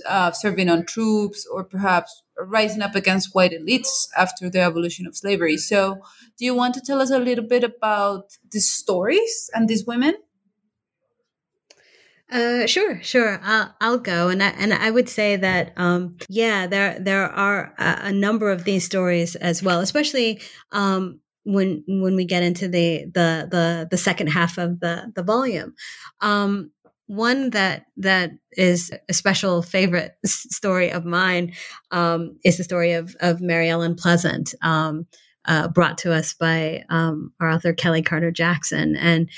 uh, serving on troops, or perhaps rising up against white elites after the abolition of slavery. So, do you want to tell us a little bit about these stories and these women? Uh, sure, sure. I'll, I'll go, and I, and I would say that, um, yeah, there there are a, a, number of these stories as well, especially um, when when we get into the the the, the second half of the the volume. Um, one that that is a special favorite story of mine um, is the story of of Mary Ellen Pleasant, um, uh, brought to us by um, our author Kelly Carter Jackson. And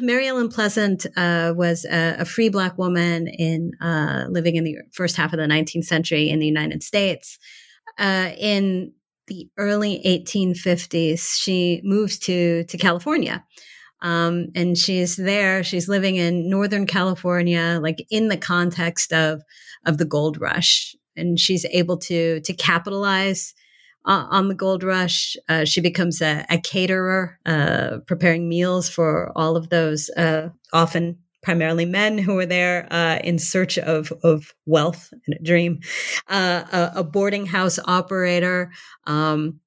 Mary Ellen Pleasant uh, was a, a, free black woman in uh, living in the first half of the 19th century in the United States. Uh, in the early 1850s, she moves to to California. Um, and she's there. She's living in Northern California, like in the context of of the gold rush, and she's able to to capitalize uh, on the gold rush. Uh, she becomes a, a caterer, uh, preparing meals for all of those uh, often primarily men who were there uh, in search of, of wealth and a dream, uh, a, a, boarding house operator, um,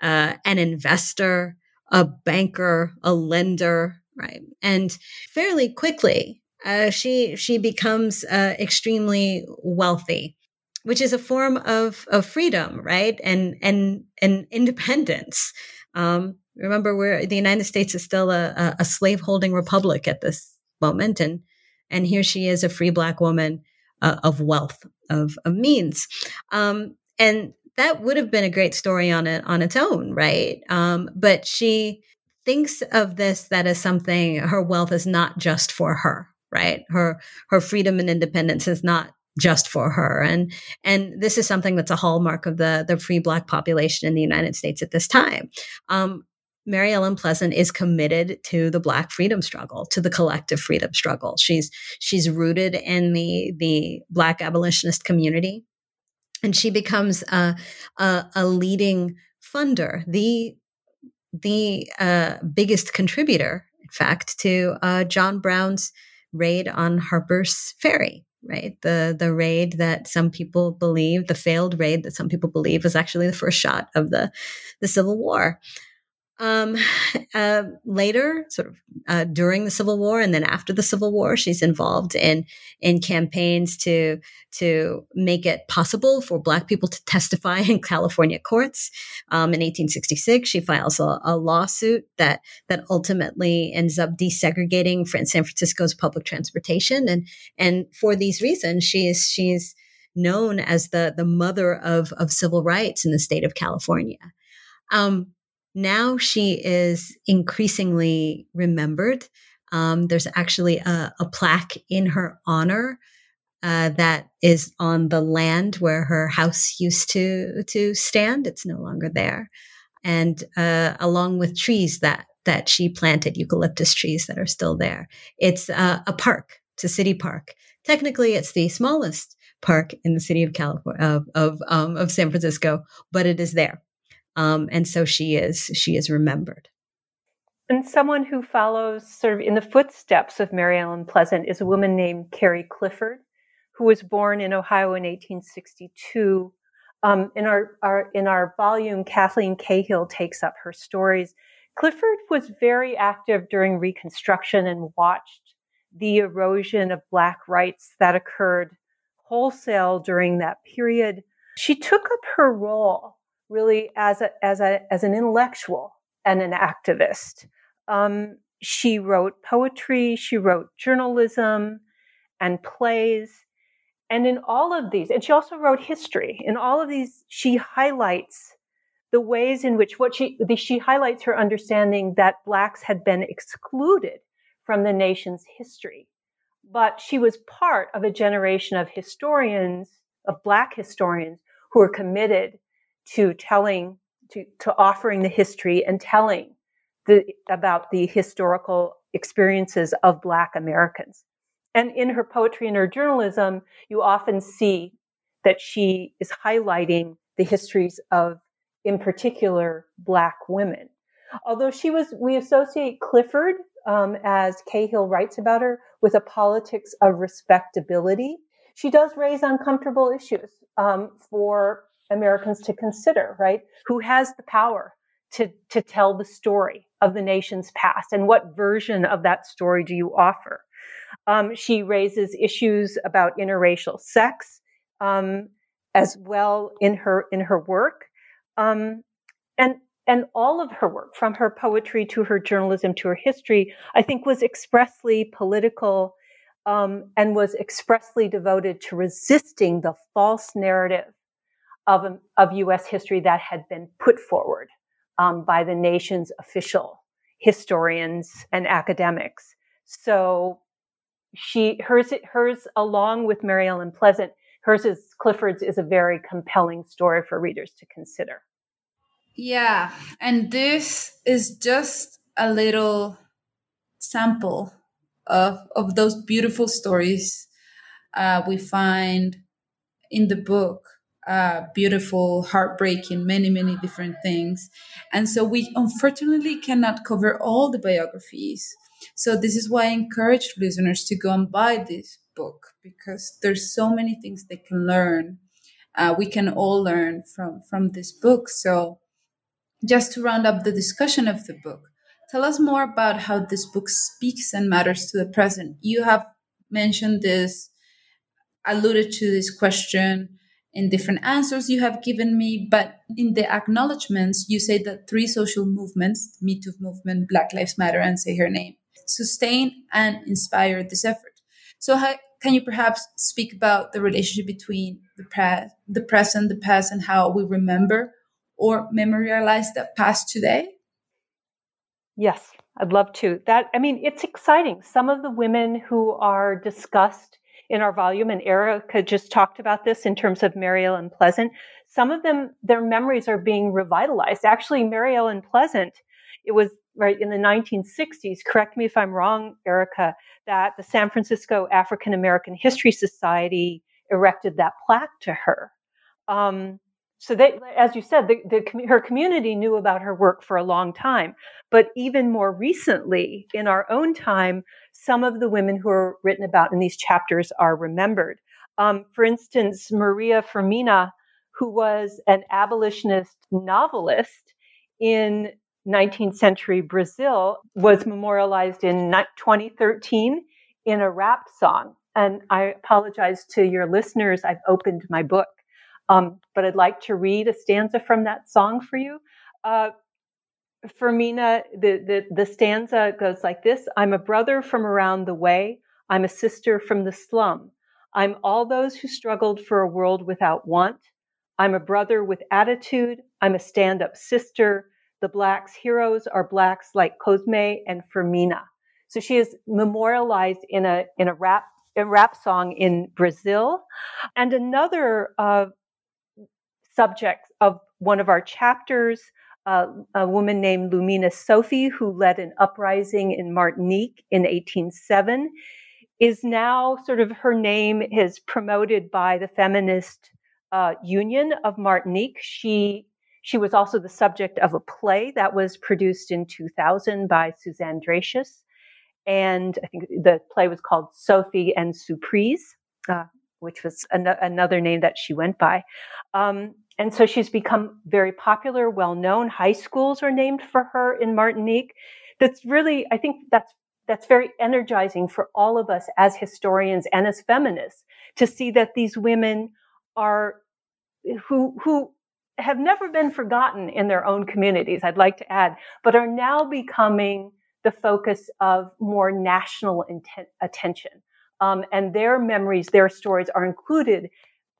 uh, an investor, a banker, a lender, right? And fairly quickly, uh, she she becomes uh, extremely wealthy, which is a form of of freedom, right? And and and independence. Um, remember, we're the United States is still a, a slave holding republic at this moment and and here she is a free black woman uh, of wealth of, of means um, and that would have been a great story on it on its own right um, but she thinks of this that as something her wealth is not just for her right her her freedom and independence is not just for her and and this is something that's a hallmark of the the free black population in the united states at this time um, Mary Ellen Pleasant is committed to the Black freedom struggle, to the collective freedom struggle. She's she's rooted in the the Black abolitionist community, and she becomes a a, a leading funder, the the uh, biggest contributor, in fact, to uh, John Brown's raid on Harper's Ferry. Right, the the raid that some people believe, the failed raid that some people believe was actually the first shot of the the Civil War. Um, uh, later, sort of uh, during the Civil War and then after the Civil War, she's involved in in campaigns to to make it possible for Black people to testify in California courts. Um, in 1866, she files a, a, lawsuit that that ultimately ends up desegregating San Francisco's public transportation, and and for these reasons, she she's she's known as the, the mother of, of civil rights in the state of California. Um, now she is increasingly remembered. Um, there's actually a, a, plaque in her honor uh, that is on the land where her house used to to stand. It's no longer there, and uh, along with trees that that she planted, eucalyptus trees that are still there. It's uh, a park. It's a city park. Technically, it's the smallest park in the city of California of of, um, of San Francisco, but it is there, um, and so she is she is remembered. And someone who follows sort of in the footsteps of Mary Ellen Pleasant is a woman named Carrie Clifford, who was born in Ohio in 1862. Um, in our, our in our volume, Cathleen Cahill takes up her stories. Clifford was very active during Reconstruction and watched the erosion of Black rights that occurred wholesale during that period. She took up her role really as a, as a, as an intellectual and an activist. Um, she wrote poetry, she wrote journalism and plays. And in all of these, and she also wrote history. In all of these, she highlights the ways in which what she, the, she highlights her understanding that blacks had been excluded from the nation's history. But she was part of a generation of historians, of black historians, who were committed to telling, to, to offering the history and telling the, about the historical experiences of black Americans. And in her poetry and her journalism, you often see that she is highlighting the histories of, in particular, black women. Although she was, we associate Clifford um, as Cahill writes about her, with a politics of respectability. She does raise uncomfortable issues um, for Americans to consider, right? Who has the power to, to tell the story of the nation's past and what version of that story do you offer? Um, she raises issues about interracial sex um, as well in her in her work, um, and and all of her work, from her poetry to her journalism to her history, I think was expressly political um, and was expressly devoted to resisting the false narrative of, of U.S. history that had been put forward um, by the nation's official historians and academics. So she, hers, hers, along with Mary Ellen Pleasant, hers is Clifford's is a very compelling story for readers to consider. Yeah, and this is just a little sample of of those beautiful stories uh, we find in the book. Uh, beautiful, heartbreaking, many, many different things. And so we unfortunately cannot cover all the biographies. So this is why I encourage listeners to go and buy this book because there's so many things they can learn. Uh, we can all learn from from this book. So just to round up the discussion of the book, tell us more about how this book speaks and matters to the present. You have mentioned this, alluded to this question in different answers you have given me, but in the acknowledgments, you say that three social movements, Me Too movement, Black Lives Matter, and Say Her Name, sustain and inspire this effort. So, how, can you perhaps speak about the relationship between the, pre- the present, the past, and how we remember or memorialize that past today? Yes, I'd love to. That I mean, it's exciting. Some of the women who are discussed in our volume, and Erica just talked about this in terms of Mary Ellen Pleasant. Some of them, their memories are being revitalized. Actually, Mary Ellen Pleasant, it was right in the 1960s. Correct me if I'm wrong, Erica. That the San Francisco African American History Society erected that plaque to her. Um, so they, as you said, the, the, her community knew about her work for a long time. But even more recently, in our own time, some of the women who are written about in these chapters are remembered. Um, for instance, Maria Firmina, who was an abolitionist novelist in 19th century Brazil, was memorialized in 2013 in a rap song. And I apologize to your listeners. I've opened my book um, but I'd like to read a stanza from that song for you. Uh, Firmina, the, the, the stanza goes like this I'm a brother from around the way. I'm a sister from the slum. I'm all those who struggled for a world without want. I'm a brother with attitude. I'm a stand up sister. The Blacks' heroes are Blacks like Cosme and Firmina. So she is memorialized in a, in a rap, a rap song in Brazil. And another uh, subject of one of our chapters, uh, a woman named Lumina Sophie, who led an uprising in Martinique in 1807, is now sort of her name is promoted by the feminist uh, union of Martinique. She she was also the subject of a play that was produced in 2000 by Suzanne Dracius. And I think the play was called Sophie and Surprise, uh, which was an- another name that she went by. Um, and so she's become very popular, well known. High schools are named for her in Martinique. That's really, I think that's that's very energizing for all of us as historians and as feminists to see that these women are who who have never been forgotten in their own communities, I'd like to add, but are now becoming the focus of more national intent, attention. Um, and their memories, their stories are included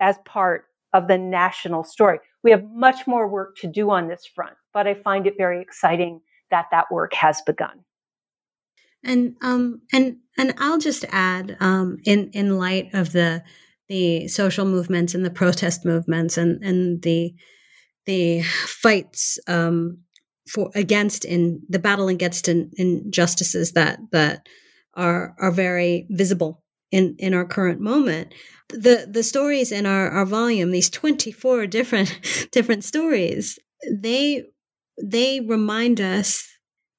as part of the national story. We have much more work to do on this front, but I find it very exciting that that work has begun. And um and and I'll just add um in in light of the the social movements and the protest movements and and the the fights um for against in the battle against in, injustices that that are are very visible in in our current moment the the stories in our our volume these 24 different different stories they they remind us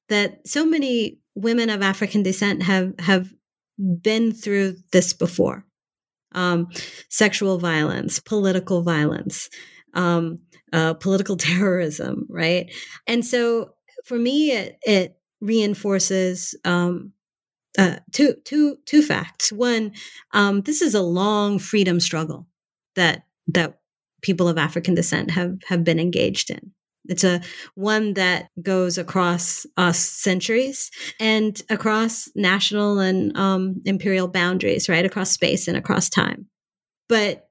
that so many women of african descent have have been through this before um, sexual violence political violence um, uh, political terrorism, right? And so for me, it, it reinforces um, uh, two, two, two facts. One, um, this is a long freedom struggle that that people of African descent have have been engaged in. It's a one that goes across us centuries and across national and um, imperial boundaries, right? Across space and across time. But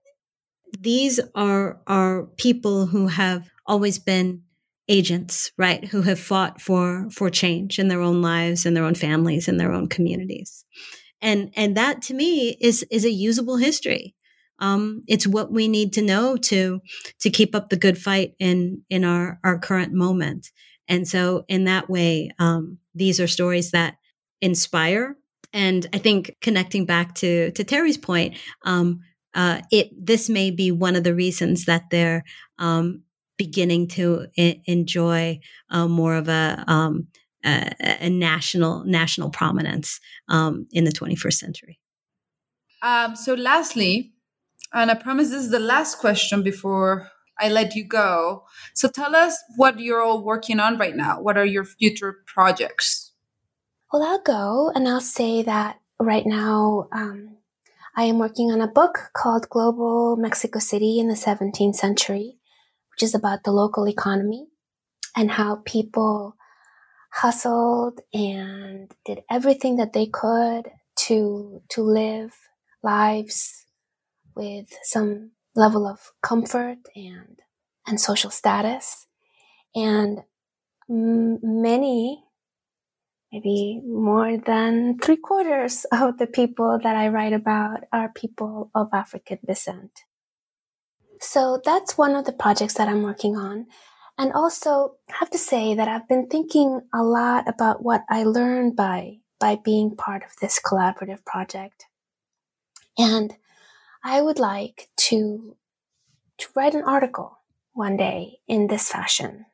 these are are people who have always been agents, right? Who have fought for for change in their own lives and their own families and their own communities. And and that to me is is a usable history. Um, it's what we need to know to to keep up the good fight in in our our current moment. And so in that way, um, these are stories that inspire. And I think connecting back to to Terri's point, um, uh, it this may be one of the reasons that they're um, beginning to I- enjoy uh, more of a, um, a, a, national national prominence um, in the 21st century. Um, so, lastly, and I promise this is the last question before I let you go. So, tell us what you're all working on right now. What are your future projects? Well, I'll go and I'll say that right now um, I am working on a book called Global Mexico City in the 17th Century, which is about the local economy and how people hustled and did everything that they could to, to live lives with some level of comfort and, and social status. And m- many maybe more than three quarters of the people that I write about are people of African descent. So that's one of the projects that I'm working on. And also have to say that I've been thinking a lot about what I learned by, by being part of this collaborative project. And I would like to, to write an article one day in this fashion.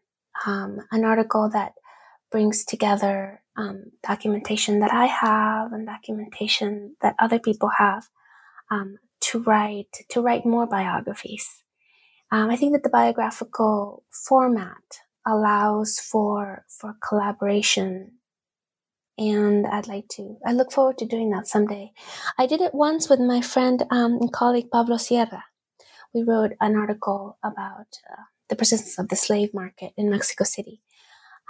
Um, an article that brings together um, documentation that I have and documentation that other people have um, to write to write more biographies. Um, I think that the biographical format allows for for collaboration, and I'd like to. I look forward to doing that someday. I did it once with my friend um, and colleague Pablo Sierra. We wrote an article about uh, the persistence of the slave market in Mexico City.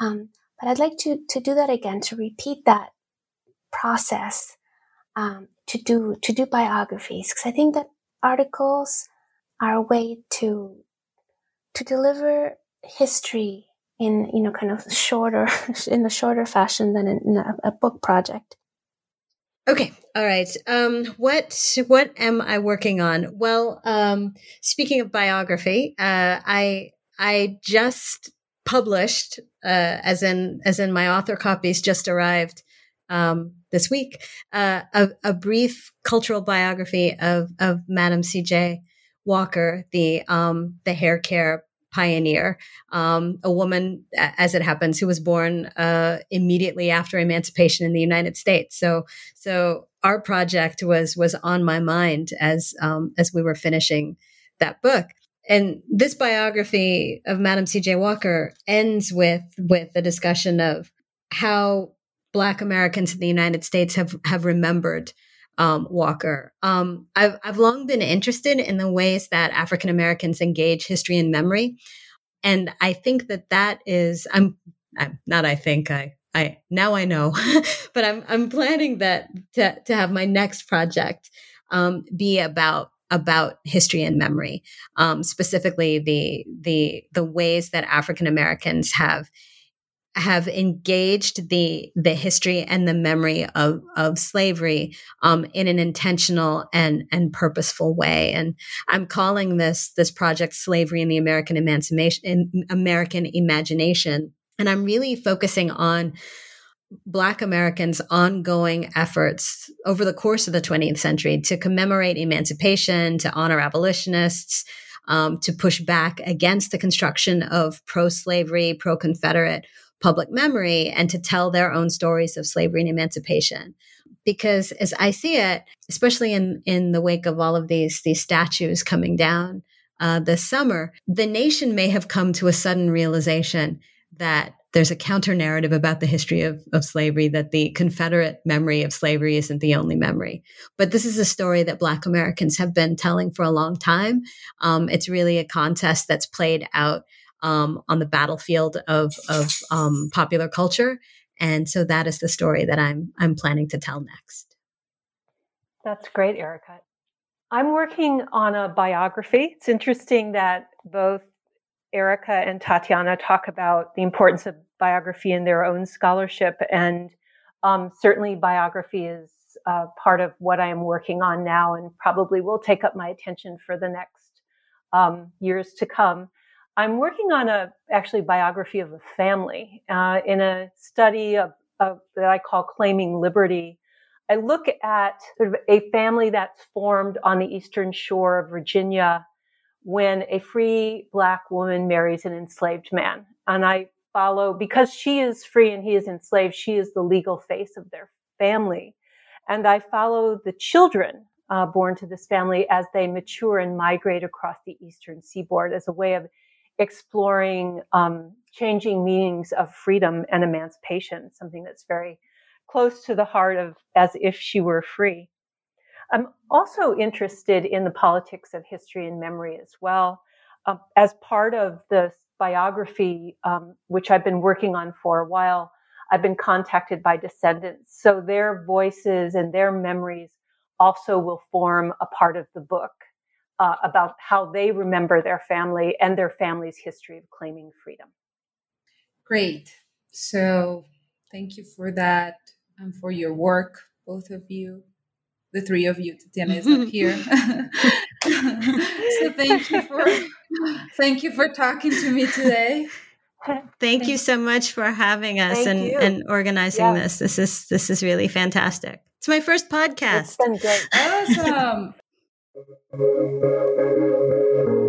Um, but I'd like to, to do that again, to repeat that process um, to do to do biographies because I think that articles are a way to to deliver history in you know kind of shorter in a shorter fashion than in, a, a, book project. Okay, all right. Um, what what am I working on? Well, um, speaking of biography, uh, I I just published, uh, as in as in my author copies just arrived um, this week, uh, a, a, brief cultural biography of of Madam C.J. Walker, the um, the hair care pioneer, um, a woman, as it happens, who was born uh, immediately after emancipation in the United States. So, so our project was was on my mind as um, as we were finishing that book. And this biography of Madam C.J. Walker ends with with a discussion of how Black Americans in the United States have have remembered um, Walker. Um, I've, I've long been interested in the ways that African Americans engage history and memory. And I think that that is, I'm, I'm not, I think I, I, now I know, but I'm, I'm planning that to, to have my next project, um, be about about history and memory, um, specifically the the the ways that African Americans have have engaged the the history and the memory of of slavery um, in an intentional and and purposeful way. And I'm calling this this project "Slavery in the American Emancipation American Imagination." And I'm really focusing on Black Americans' ongoing efforts over the course of the 20th century to commemorate emancipation, to honor abolitionists, um, to push back against the construction of pro slavery, pro Confederate public memory and to tell their own stories of slavery and emancipation. Because as i see it especially in in the wake of all of these these statues coming down uh, this summer the nation may have come to a sudden realization that there's a counter narrative about the history of, of slavery that the confederate memory of slavery isn't the only memory. But this is a story that black americans have been telling for a long time. Um, it's really a contest that's played out um, on the battlefield of, of um, popular culture. And so that is the story that I'm, I'm planning to tell next. That's great, Erica. I'm working on a biography. It's interesting that both Erica and Tatiana talk about the importance of biography in their own scholarship. And um, certainly, biography is uh, part of what I am working on now and probably will take up my attention for the next um, years to come. I'm working on a actually biography of a family uh, in a study of, of, that I call claiming liberty. I look at sort of a family that's formed on the eastern shore of Virginia when a free black woman marries an enslaved man, and I follow because she is free and he is enslaved. She is the legal face of their family, and I follow the children uh, born to this family as they mature and migrate across the eastern seaboard as a way of exploring um, changing meanings of freedom and emancipation, something that's very close to the heart of as if she were free. I'm also interested in the politics of history and memory as well. Um, as part of this biography, um, which I've been working on for a while, I've been contacted by descendants. So their voices and their memories also will form a part of the book uh, about how they remember their family and their family's history of claiming freedom. Great. So, thank you for that and for your work, both of you, the three of you. Tatiana is not here. so, thank you for thank you for talking to me today. Thank you so much for having us and, and organizing this. This is this is really fantastic. It's my first podcast. It's been great. Awesome. Thank you.